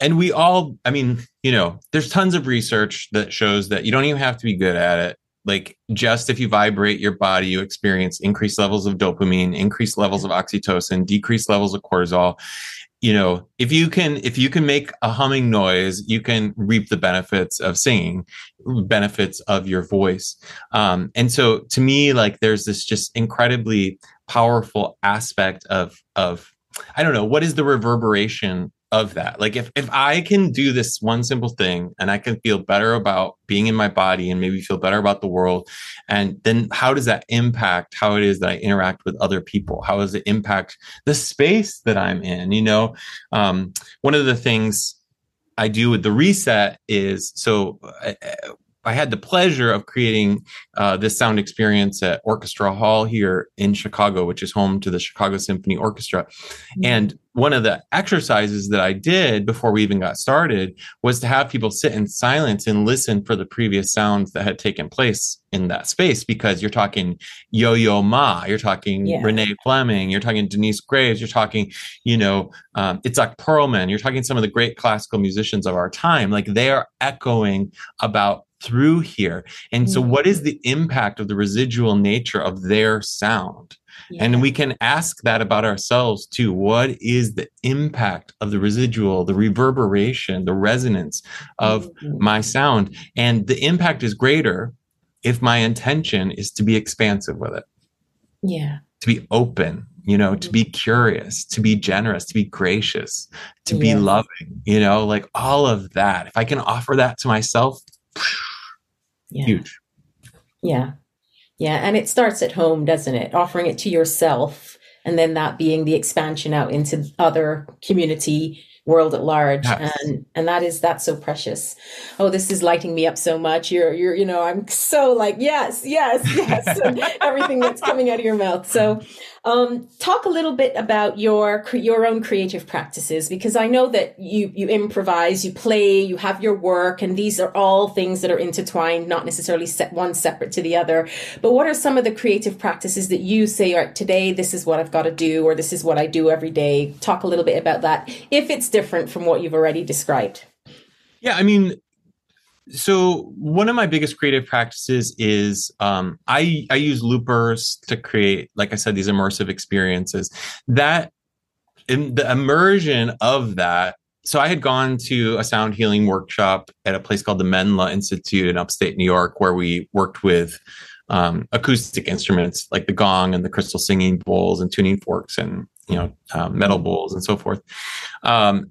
and we all, I mean, you know, there's tons of research that shows that you don't even have to be good at it. Like just if you vibrate your body, you experience increased levels of dopamine, increased levels of oxytocin, decreased levels of cortisol. You know, if you can if you can make a humming noise, you can reap the benefits of singing, benefits of your voice. Um, and so to me, like there's this just incredibly powerful aspect of of I don't know what is the reverberation of that. Like if if I can do this one simple thing and I can feel better about being in my body and maybe feel better about the world, and then how does that impact how it is that I interact with other people? How does it impact the space that I'm in? You know, um, one of the things I do with the reset is so. Uh, I had the pleasure of creating uh, this sound experience at Orchestra Hall here in Chicago, which is home to the Chicago Symphony Orchestra. Mm-hmm. And one of the exercises that I did before we even got started was to have people sit in silence and listen for the previous sounds that had taken place in that space because you're talking Yo Yo Ma, you're talking yeah. Renee Fleming, you're talking Denyce Graves, you're talking, you know, um, Itzhak Perlman, you're talking some of the great classical musicians of our time. Like they are echoing about through here. And so, mm-hmm. what is the impact of the residual nature of their sound? Yeah. And we can ask that about ourselves too. What is the impact of the residual, the reverberation, the resonance of mm-hmm. my sound? And the impact is greater if my intention is to be expansive with it. Yeah. To be open, you know, to be mm-hmm. curious, to be generous, to be gracious, to be loving, you know, like all of that. If I can offer that to myself, yeah. huge. Yeah. Yeah. And it starts at home, doesn't it? Offering it to yourself and then that being the expansion out into other community world at large yes. and and that is that's so precious oh this is lighting me up so much you're you're you know i'm so like yes yes yes everything that's coming out of your mouth so um, talk a little bit about your your own creative practices because I know that you you improvise, you play, you have your work, and these are all things that are intertwined, not necessarily set one separate to the other. But what are some of the creative practices that you say, "All right, today this is what I've got to do," or "This is what I do every day"? Talk a little bit about that, if it's different from what you've already described. Yeah, I mean, so one of my biggest creative practices is um, I I use loopers to create, like I said, these immersive experiences. That in the immersion of that. So I had gone to a sound healing workshop at a place called the Menla Institute in upstate New York, where we worked with um, acoustic instruments like the gong and the crystal singing bowls and tuning forks and you know um, metal bowls and so forth. Um,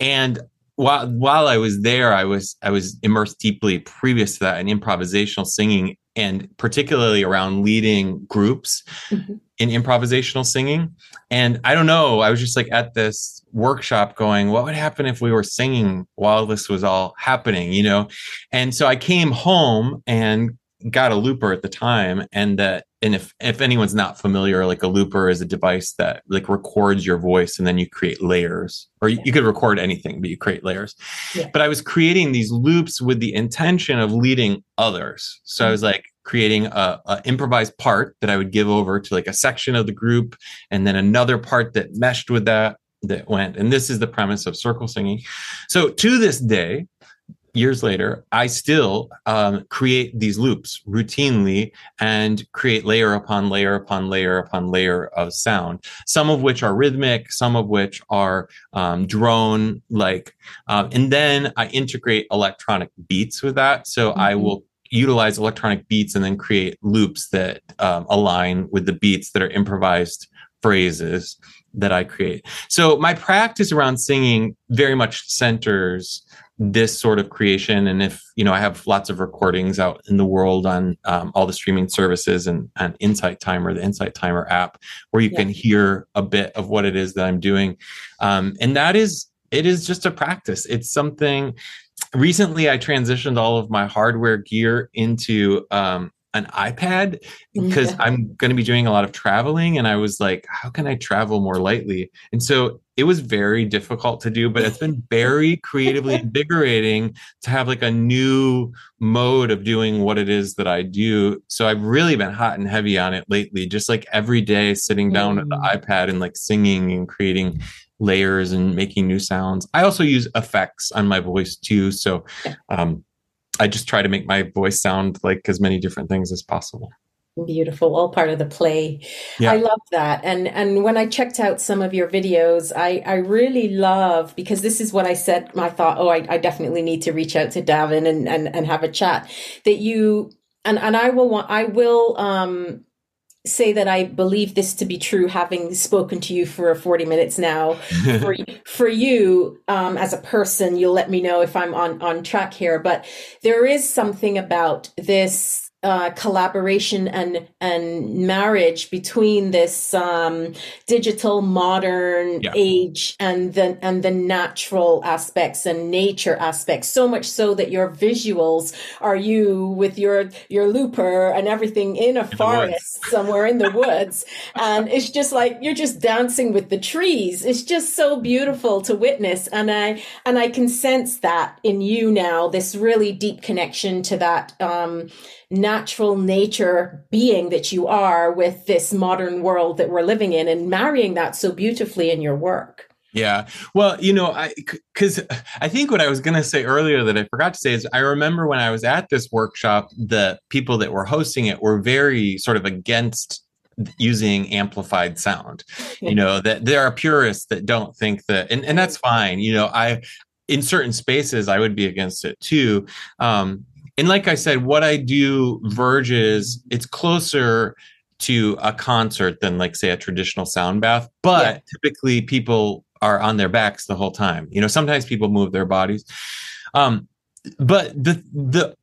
and while while I was there, I was I was immersed deeply previous to that in improvisational singing and particularly around leading groups mm-hmm. in improvisational singing. And I don't know, I was just like at this workshop going, what would happen if we were singing while this was all happening, you know? And so I came home and got a looper at the time and that and if if anyone's not familiar like a looper is a device that like records your voice and then you create layers or you, you could record anything but you create layers. Yeah. but i was creating these loops with the intention of leading others. So mm-hmm. i was like creating a, a, improvised part that i would give over to like a section of the group and then another part that meshed with that that went. And this is the premise of circle singing. So to this day years later, I still um, create these loops routinely and create layer upon layer upon layer upon layer of sound, some of which are rhythmic, some of which are um, drone like. Um, and then I integrate electronic beats with that. So mm-hmm. I will utilize electronic beats and then create loops that um, align with the beats that are improvised phrases that I create. So my practice around singing very much centers this sort of creation and if you know i have lots of recordings out in the world on um, all the streaming services and, and insight timer the insight timer app where you yeah. can hear a bit of what it is that i'm doing um, and that is it is just a practice it's something recently i transitioned all of my hardware gear into um, an iPad because yeah. I'm going to be doing a lot of traveling. And I was like, how can I travel more lightly? And so it was very difficult to do, but it's been very creatively invigorating to have like a new mode of doing what it is that I do. So I've really been hot and heavy on it lately, just like every day sitting down mm. at the mm. iPad and like singing and creating layers and making new sounds. I also use effects on my voice too. So, um, I just try to make my voice sound like as many different things as possible. Beautiful, all part of the play. Yeah. I love that. And and when I checked out some of your videos, I I really love because this is what I said. I thought, oh, I, I definitely need to reach out to Davin and and and have a chat. That you and and I will want I will um say that I believe this to be true, having spoken to you for 40 minutes now. for, for you, um, as a person, you'll let me know if I'm on, on track here. But there is something about this uh, collaboration and and marriage between this um, digital modern Yeah. age and the and the natural aspects and nature aspects. So much so that your visuals are you with your your looper and everything in a woods. forest somewhere in the woods, and it's just like you're just dancing with the trees. It's just so beautiful to witness, and I and I can sense that in you now. This really deep connection to that. Um, natural nature being that you are with this modern world that we're living in and marrying that so beautifully in your work. Yeah. Well, you know, I because I think what I was going to say earlier that I forgot to say is I remember when I was at this workshop, the people that were hosting it were very sort of against using amplified sound. You know, that there are purists that don't think that, and, and that's fine. You know, I in certain spaces I would be against it too. Um, and like I said, what I do verges it's closer to a concert than like say a traditional sound bath but Yeah. typically people are on their backs the whole time. You know sometimes people move their bodies. Um but the the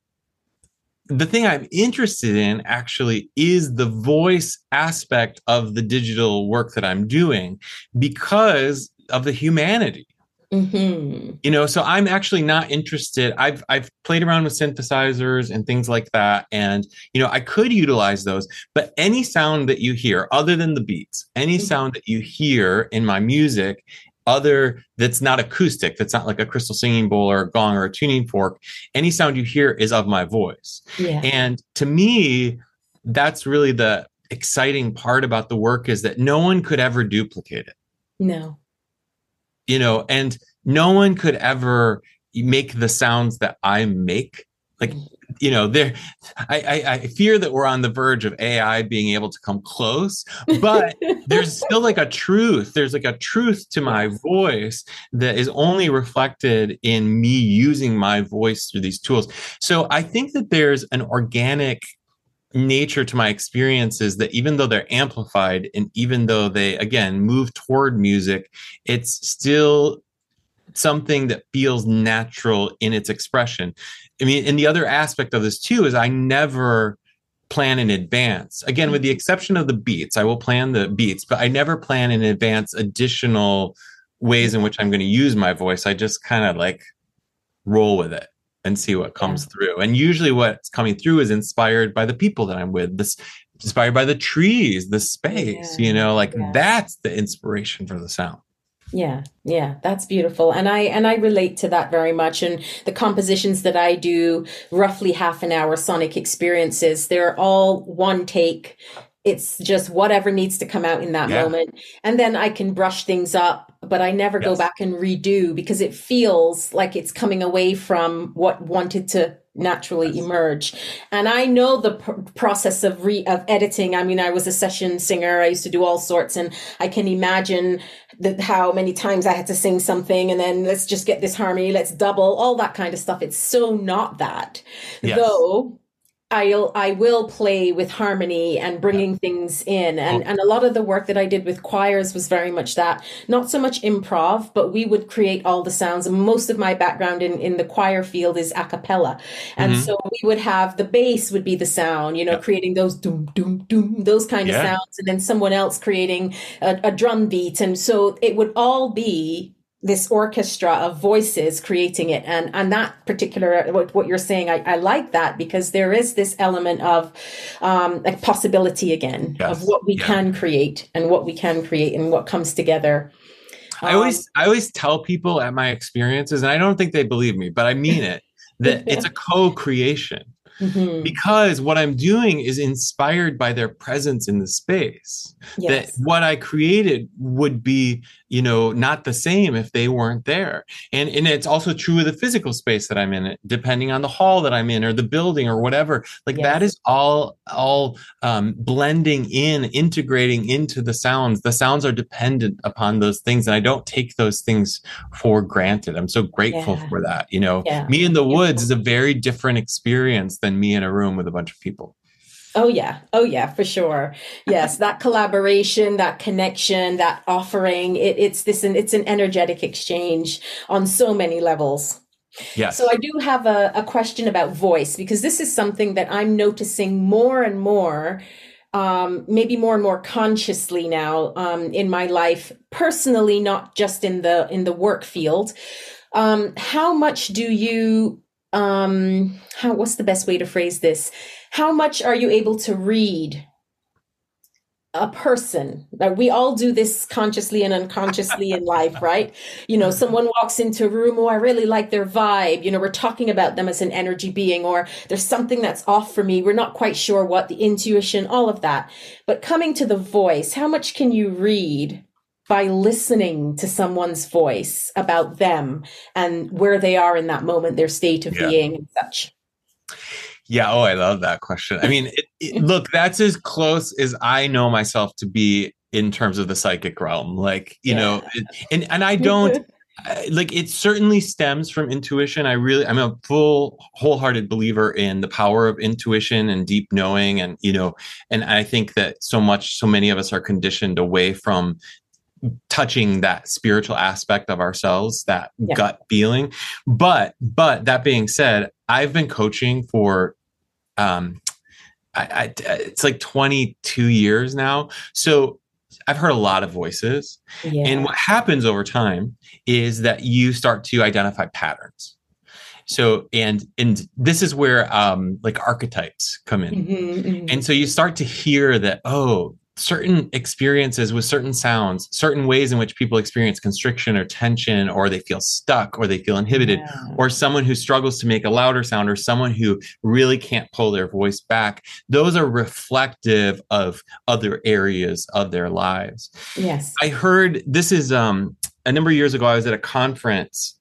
the thing i'm interested in actually is the voice aspect of the digital work that i'm doing because of the humanity hmm you know so i'm actually not interested i've i've played around with synthesizers and things like that and you know i could utilize those but any sound that you hear other than the beats any Mhm. sound that you hear in my music other that's not acoustic that's not like a crystal singing bowl or a gong or a tuning fork any sound you hear is of my voice Yeah. and to me, that's really the exciting part about the work is that no one could ever duplicate it, no. You know, and no one could ever make the sounds that I make. Like, you know, there, I, I, I fear that we're on the verge of AI being able to come close, but there's still like a truth. There's like a truth to my voice that is only reflected in me using my voice through these tools. So I think that there's an organic nature to my experiences that even though they're amplified and even though they again move toward music, it's still something that feels natural in its expression. I mean, and the other aspect of this too is I never plan in advance. Again, with the exception of the beats, I will plan the beats, but I never plan in advance additional ways in which I'm going to use my voice. I just kind of like roll with it and see what comes through. And usually what's coming through is inspired by the people that I'm with, this inspired by the trees, the space, Yeah, you know, like yeah. that's the inspiration for the sound. Yeah, yeah, that's beautiful. And I and I relate to that very much. And the compositions that I do, roughly half an hour sonic experiences, they're all one take. It's just whatever needs to come out in that Yeah. moment. And then I can brush things up, but I never go back and redo because it feels like it's coming away from what wanted to naturally emerge. And I know the pr- process of re of editing. I mean, I was a session singer. I used to do all sorts and I can imagine the, how many times I had to sing something and then let's just get this harmony, let's double, all that kind of stuff. It's so not that. Yes. Though I'll I will play with harmony and bringing things in. And and a lot of the work that I did with choirs was very much that. Not so much improv but we would create all the sounds. And most of my background in in the choir field is a cappella. And Mhm. so we would have the bass would be the sound you know creating those doom doom doom those kind of sounds. And then someone else creating a, a drum beat. And so it would all be this orchestra of voices creating it and and that particular what, what you're saying I, I like that because there is this element of um like possibility again Yes. of what we Yeah. can create and what we can create and what comes together I Um, always I always tell people at my experiences, and I don't think they believe me, but I mean it, that it's a co-creation. Mhm, because what I'm doing is inspired by their presence in the space. yes That what I created would be, you know, not the same if they weren't there. And and it's also true of the physical space that I'm in, depending on the hall that I'm in or the building or whatever. Like Yes. that is all all um, blending in, integrating into the sounds. The sounds are dependent upon those things, and I don't take those things for granted. I'm so grateful Yeah. for that. You know, Yeah. me in the woods is a very different experience than me in a room with a bunch of people. Oh yeah. Oh yeah, for sure. Yes, that collaboration, that connection, that offering, it, it's this and it's an energetic exchange on so many levels. Yes. So I do have a, a question about voice because this is something that I'm noticing more and more um, maybe more and more consciously now um, in my life personally not just in the in the work field um, how much do you um, how what's the best way to phrase this? How much are you able to read a person? Like we all do this consciously and unconsciously in life right? You know someone walks into a room oh i really like their vibe. You know we're talking about them as an energy being or there's something that's off for me. We're not quite sure what the intuition all of that. But coming to the voice how much can you read by listening to someone's voice about them and where they are in that moment their state of yeah. being and such yeah. Oh, I love that question. I mean, it, it, look, that's as close as I know myself to be in terms of the psychic realm. Like, you yeah. know, and and I don't like it certainly stems from intuition. I really I'm a full wholehearted believer in the power of intuition and deep knowing and you know, and I think that so much so many of us are conditioned away from touching that spiritual aspect of ourselves that yeah. gut feeling but but that being said i've been coaching for um, I, I, it's like 22 years now. So I've heard a lot of voices. Yeah. And what happens over time is that you start to identify patterns. So and and this is where um like archetypes come in. Mm-hmm, mm-hmm. And so you start to hear that oh certain experiences with certain sounds, certain ways in which people experience constriction or tension, or they feel stuck or they feel inhibited, yeah. or someone who struggles to make a louder sound, or someone who really can't pull their voice back, those are reflective of other areas of their lives. Yes. I heard this is um, a number of years ago, I was at a conference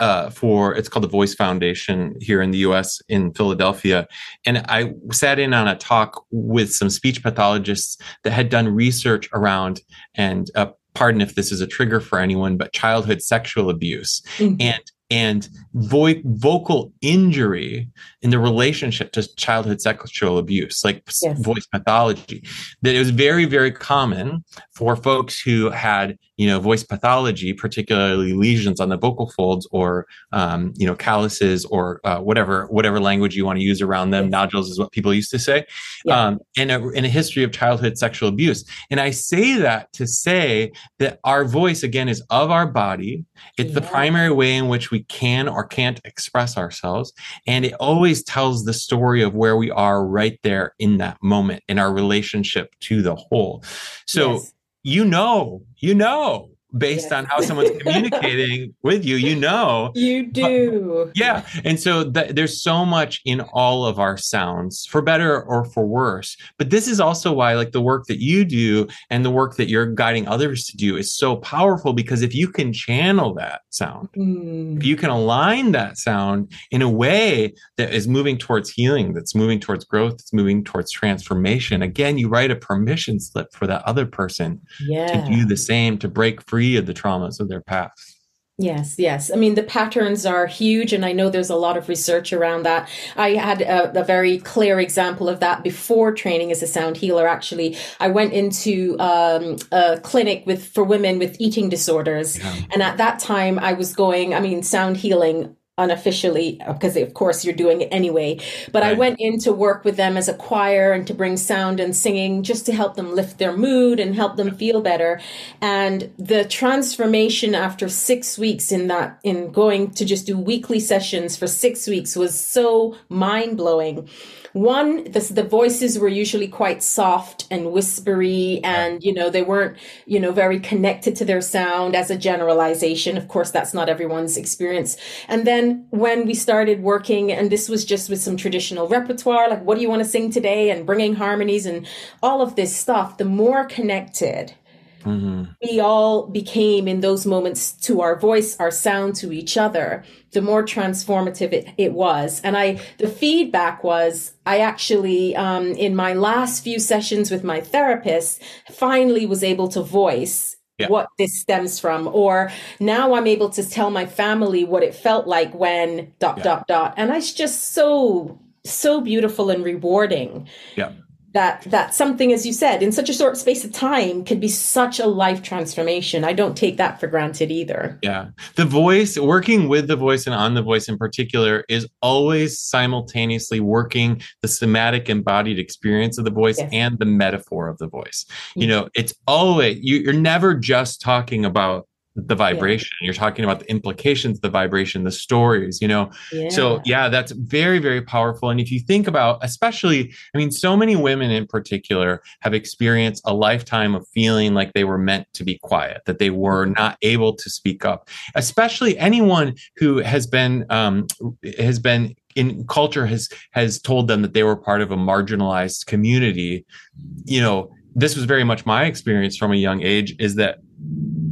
uh, for it's called the Voice Foundation here in the U.S. in Philadelphia, and I sat in on a talk with some speech pathologists that had done research around and uh, pardon if this is a trigger for anyone, but childhood sexual abuse mm-hmm. and and vo- vocal injury in the relationship to childhood sexual abuse, like yes. voice pathology, that it was very, very common for folks who had you know, voice pathology, particularly lesions on the vocal folds or, um, you know, calluses or uh, whatever, whatever language you want to use around them. Yes. Nodules is what people used to say. Yeah. Um, and a, in a history of childhood sexual abuse. And I say that to say that our voice, again, is of our body. It's yeah. the primary way in which we can or can't express ourselves. And it always tells the story of where we are right there in that moment in our relationship to the whole. So, yes you know, you know based yes. on how someone's communicating with you you know you do but, yeah and so th- there's so much in all of our sounds for better or for worse but this is also why like the work that you do and the work that you're guiding others to do is so powerful because if you can channel that sound mm. if you can align that sound in a way that is moving towards healing that's moving towards growth that's moving towards transformation again you write a permission slip for that other person yeah. to do the same to break free of the traumas of their past. Yes, yes. I mean, the patterns are huge, and I know there's a lot of research around that. I had a, a, very clear example of that before training as a sound healer. Actually, I went into um, a clinic with for women with eating disorders, yeah. and at that time, I was going. I mean, sound healing unofficially uh, because of course you're doing it anyway. But right. i went in to work with them as a choir and to bring sound and singing just to help them lift their mood and help them feel better. And the transformation after 6 weeks in that in going to just do weekly sessions for 6 weeks was so mind-blowing one the, the voices were usually quite soft and whispery and you know they weren't you know very connected to their sound as a generalization. Of course that's not everyone's experience. And then when we started working and this was just with some traditional repertoire like what do you want to sing today? And bringing harmonies and all of this stuff the more connected Mm-hmm. We all became in those moments to our voice, our sound to each other, the more transformative it, it was. And I, the feedback was, I actually, um, in my last few sessions with my therapist, finally was able to voice yeah. what this stems from or now i'm able to tell my family what it felt like when dot yeah. dot dot and it's just so so beautiful and rewarding yeah that that something as you said in such a short space of time could be such a life transformation. I don't take that for granted either. Yeah. The voice working with the voice and on the voice in particular is always simultaneously working the somatic embodied experience of the voice yes. and the metaphor of the voice. You mm. know it's always you, you're never just talking about the vibration yeah. you're talking about the implications the vibration the stories you know yeah. so yeah that's very very powerful and if you think about especially i mean so many women in particular have experienced a lifetime of feeling like they were meant to be quiet that they were mm-hmm. not able to speak up especially anyone who has been um, has been in culture has has told them that they were part of a marginalized community you know this was very much my experience from a young age is that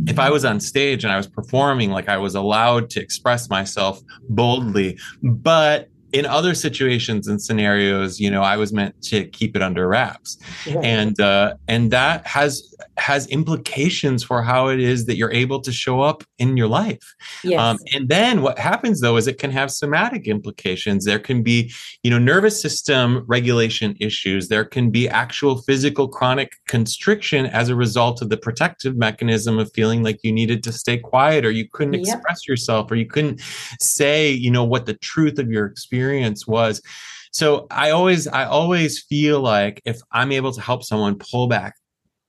if I was on stage and I was performing, like I was allowed to express myself boldly, but in other situations and scenarios, you know, I was meant to keep it under wraps, yeah. and uh, and that has has implications for how it is that you're able to show up in your life. Yes. Um, and then what happens though is it can have somatic implications. There can be, you know, nervous system regulation issues. There can be actual physical chronic constriction as a result of the protective mechanism of feeling like you needed to stay quiet or you couldn't yep. express yourself or you couldn't say, you know, what the truth of your experience was. So I always I always feel like if I'm able to help someone pull back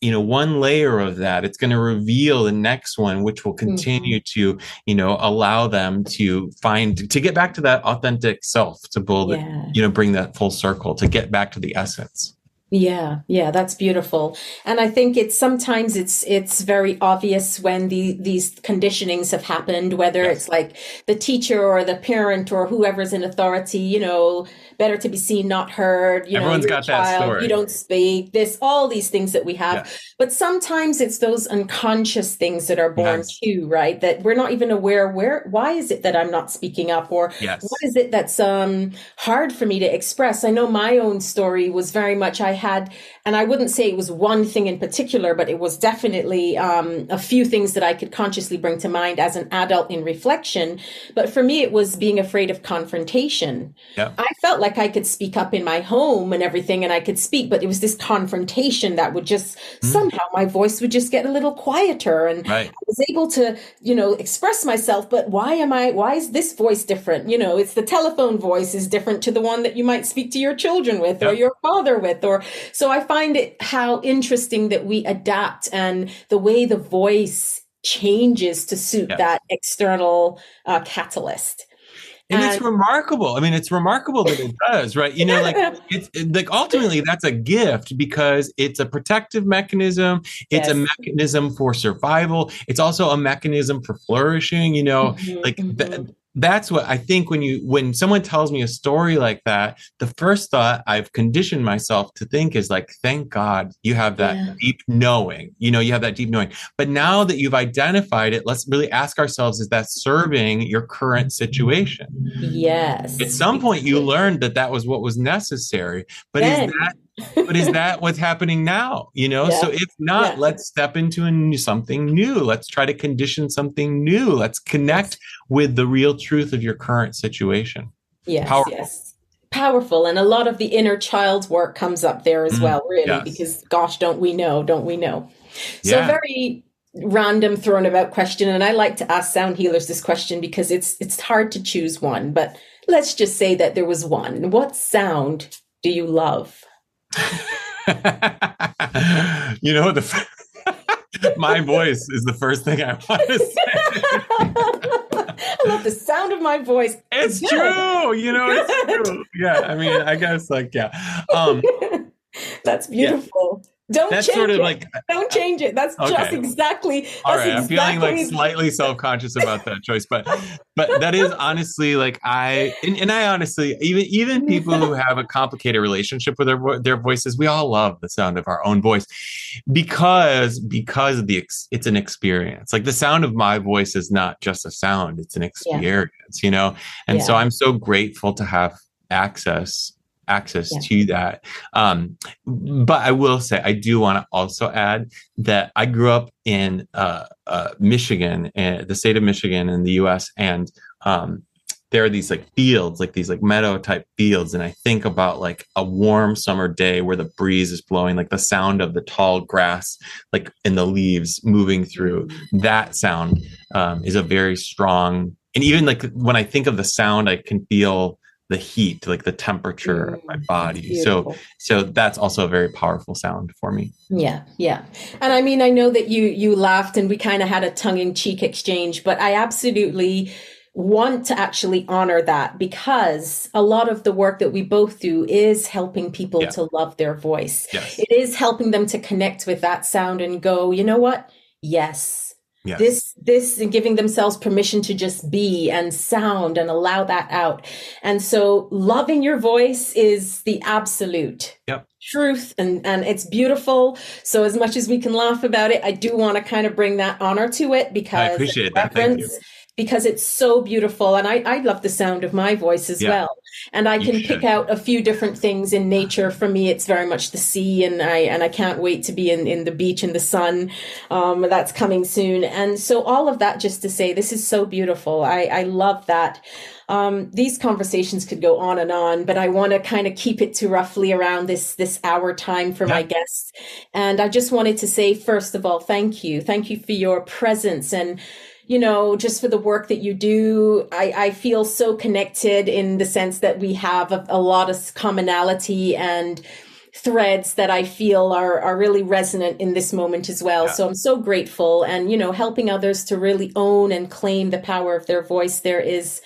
you know one layer of that it's going to reveal the next one which will continue mm-hmm. to you know allow them to find to get back to that authentic self to build yeah. you know bring that full circle to get back to the essence yeah, yeah, that's beautiful. And I think it's sometimes it's it's very obvious when the these conditionings have happened, whether yes. it's like the teacher or the parent or whoever's in authority, you know, better to be seen, not heard. You Everyone's know, got child, that story. You don't speak. This, all these things that we have. Yeah. But sometimes it's those unconscious things that are born yes. too, right? That we're not even aware. Where? Why is it that I'm not speaking up, or yes. what is it that's um hard for me to express? I know my own story was very much. I had, and I wouldn't say it was one thing in particular, but it was definitely um, a few things that I could consciously bring to mind as an adult in reflection. But for me, it was being afraid of confrontation. Yeah. I felt like I could speak up in my home and everything and I could speak, but it was this confrontation that would just mm. somehow my voice would just get a little quieter and right. I was able to, you know, express myself. But why am I, why is this voice different? You know, it's the telephone voice is different to the one that you might speak to your children with yep. or your father with. Or so I find it how interesting that we adapt and the way the voice changes to suit that external uh, catalyst and, and, it's remarkable. I mean, it's remarkable that it does, right? You know, like it's like ultimately that's a gift because it's a protective mechanism. It's yes. a mechanism for survival. It's also a mechanism for flourishing. You know, mm-hmm, like mm-hmm that's what I think when you when someone tells me a story like that, the first thought I've conditioned myself to think is like, thank God you have that yeah. deep knowing. You know, you have that deep knowing. But now that you've identified it, let's really ask ourselves, is that serving your current situation? Yes. At some point you learned that that was what was necessary. But is that but is that what's happening now you know yeah. so if not yeah. let's step into a, something new let's try to condition something new let's connect yes. with the real truth of your current situation yes Powerful. yes powerful and a lot of the inner child work comes up there as mm, well really yes. because gosh don't we know don't we know so yeah. very random thrown about question and i like to ask sound healers this question because it's it's hard to choose one but let's just say that there was one what sound do you love you know the f- my voice is the first thing I want to say. I love the sound of my voice. It's true. You know, it's true. Yeah. I mean, I guess like, yeah. Um, That's beautiful. Yeah. Don't that's change sort of it. like uh, don't change it. That's okay. just exactly. All right, exactly. I'm feeling like slightly self conscious about that choice, but but that is honestly like I and, and, I honestly even even people who have a complicated relationship with their their voices, we all love the sound of our own voice because because of the it's an experience. Like the sound of my voice is not just a sound; it's an experience, yeah. you know. And yeah. so I'm so grateful to have access access yeah. to that. Um, but I will say, I do want to also add that I grew up in uh, uh, Michigan, uh, the state of Michigan in the US. And um, there are these like fields, like these like meadow type fields. And I think about like a warm summer day where the breeze is blowing, like the sound of the tall grass, like in the leaves moving through. That sound um, is a very strong, and even like when I think of the sound, I can feel the heat, like the temperature mm, of my mm, body. So, so that's also a very powerful sound for me. Yeah, yeah. And I mean, I know that you you laughed and we kind of had a tongue in cheek exchange, but I absolutely want to actually honor that because a lot of the work that we both do is helping people yeah. to love their voice. Yes. It is helping them to connect with that sound and go, you know what? Yes. This, this, and giving themselves permission to just be and sound and allow that out. And so loving your voice is the absolute yep. truth and, and it's beautiful. So as much as we can laugh about it, I do want to kind of bring that honor to it because I appreciate that. Thank you because it's so beautiful. And I, I love the sound of my voice as yeah. well. And I can pick out a few different things in nature. For me, it's very much the sea and I, and I can't wait to be in, in the beach in the sun. Um, that's coming soon. And so all of that just to say, this is so beautiful. I, I love that. Um, these conversations could go on and on, but I want to kind of keep it to roughly around this this hour time for yeah. my guests. And I just wanted to say, first of all, thank you, thank you for your presence and you know, just for the work that you do. I, I feel so connected in the sense that we have a, a lot of commonality and threads that I feel are are really resonant in this moment as well. Yeah. So I'm so grateful and you know helping others to really own and claim the power of their voice there is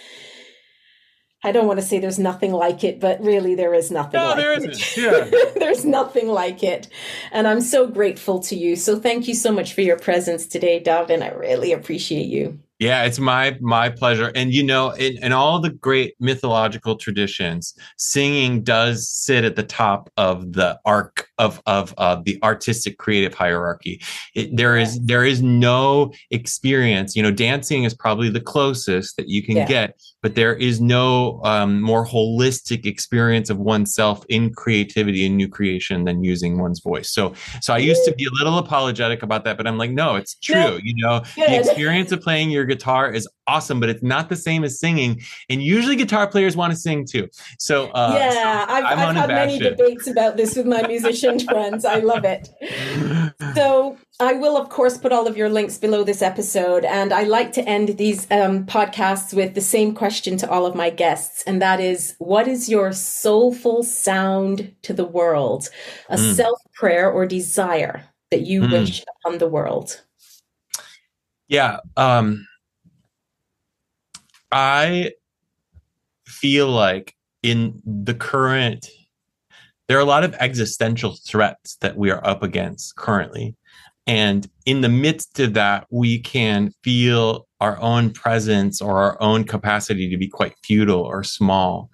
I don't want to say there's nothing like it, but really there is nothing no, like there it. Isn't. Yeah. there's nothing like it. And I'm so grateful to you. So thank you so much for your presence today, Dov, and I really appreciate you. Yeah, it's my my pleasure. And you know, in, in all the great mythological traditions, singing does sit at the top of the arc of of uh, the artistic creative hierarchy. It, there is there is no experience. You know, dancing is probably the closest that you can yeah. get, but there is no um, more holistic experience of oneself in creativity and new creation than using one's voice. So, so I used to be a little apologetic about that, but I'm like, no, it's true. You know, the experience of playing your guitar is awesome, but it's not the same as singing. And usually guitar players want to sing too. So uh, yeah, I've, I've had many debates about this with my musician friends. I love it. So I will, of course, put all of your links below this episode. And I like to end these um, podcasts with the same question to all of my guests. And that is, what is your soulful sound to the world? A mm. self prayer or desire that you mm. wish upon the world? Yeah. Um, I feel like in the current, there are a lot of existential threats that we are up against currently. And in the midst of that, we can feel our own presence or our own capacity to be quite futile or small.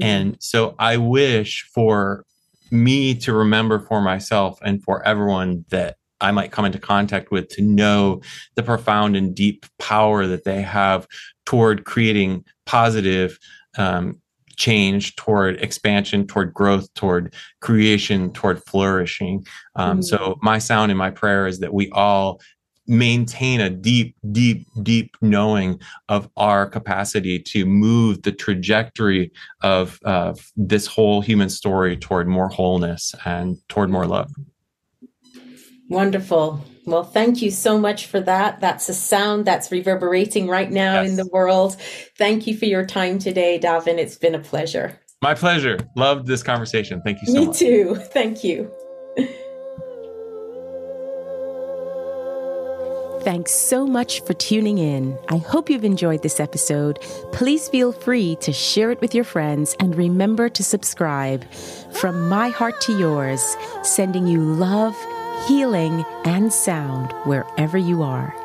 Mm-hmm. And so I wish for me to remember for myself and for everyone that I might come into contact with to know the profound and deep power that they have toward creating positive um, change, toward expansion, toward growth, toward creation, toward flourishing. Um, mm-hmm. So, my sound and my prayer is that we all maintain a deep, deep, deep knowing of our capacity to move the trajectory of uh, this whole human story toward more wholeness and toward more love. Wonderful. Well, thank you so much for that. That's a sound that's reverberating right now yes. in the world. Thank you for your time today, Davin. It's been a pleasure. My pleasure. Loved this conversation. Thank you so Me much. Me too. Thank you. Thanks so much for tuning in. I hope you've enjoyed this episode. Please feel free to share it with your friends and remember to subscribe. From my heart to yours, sending you love healing, and sound wherever you are.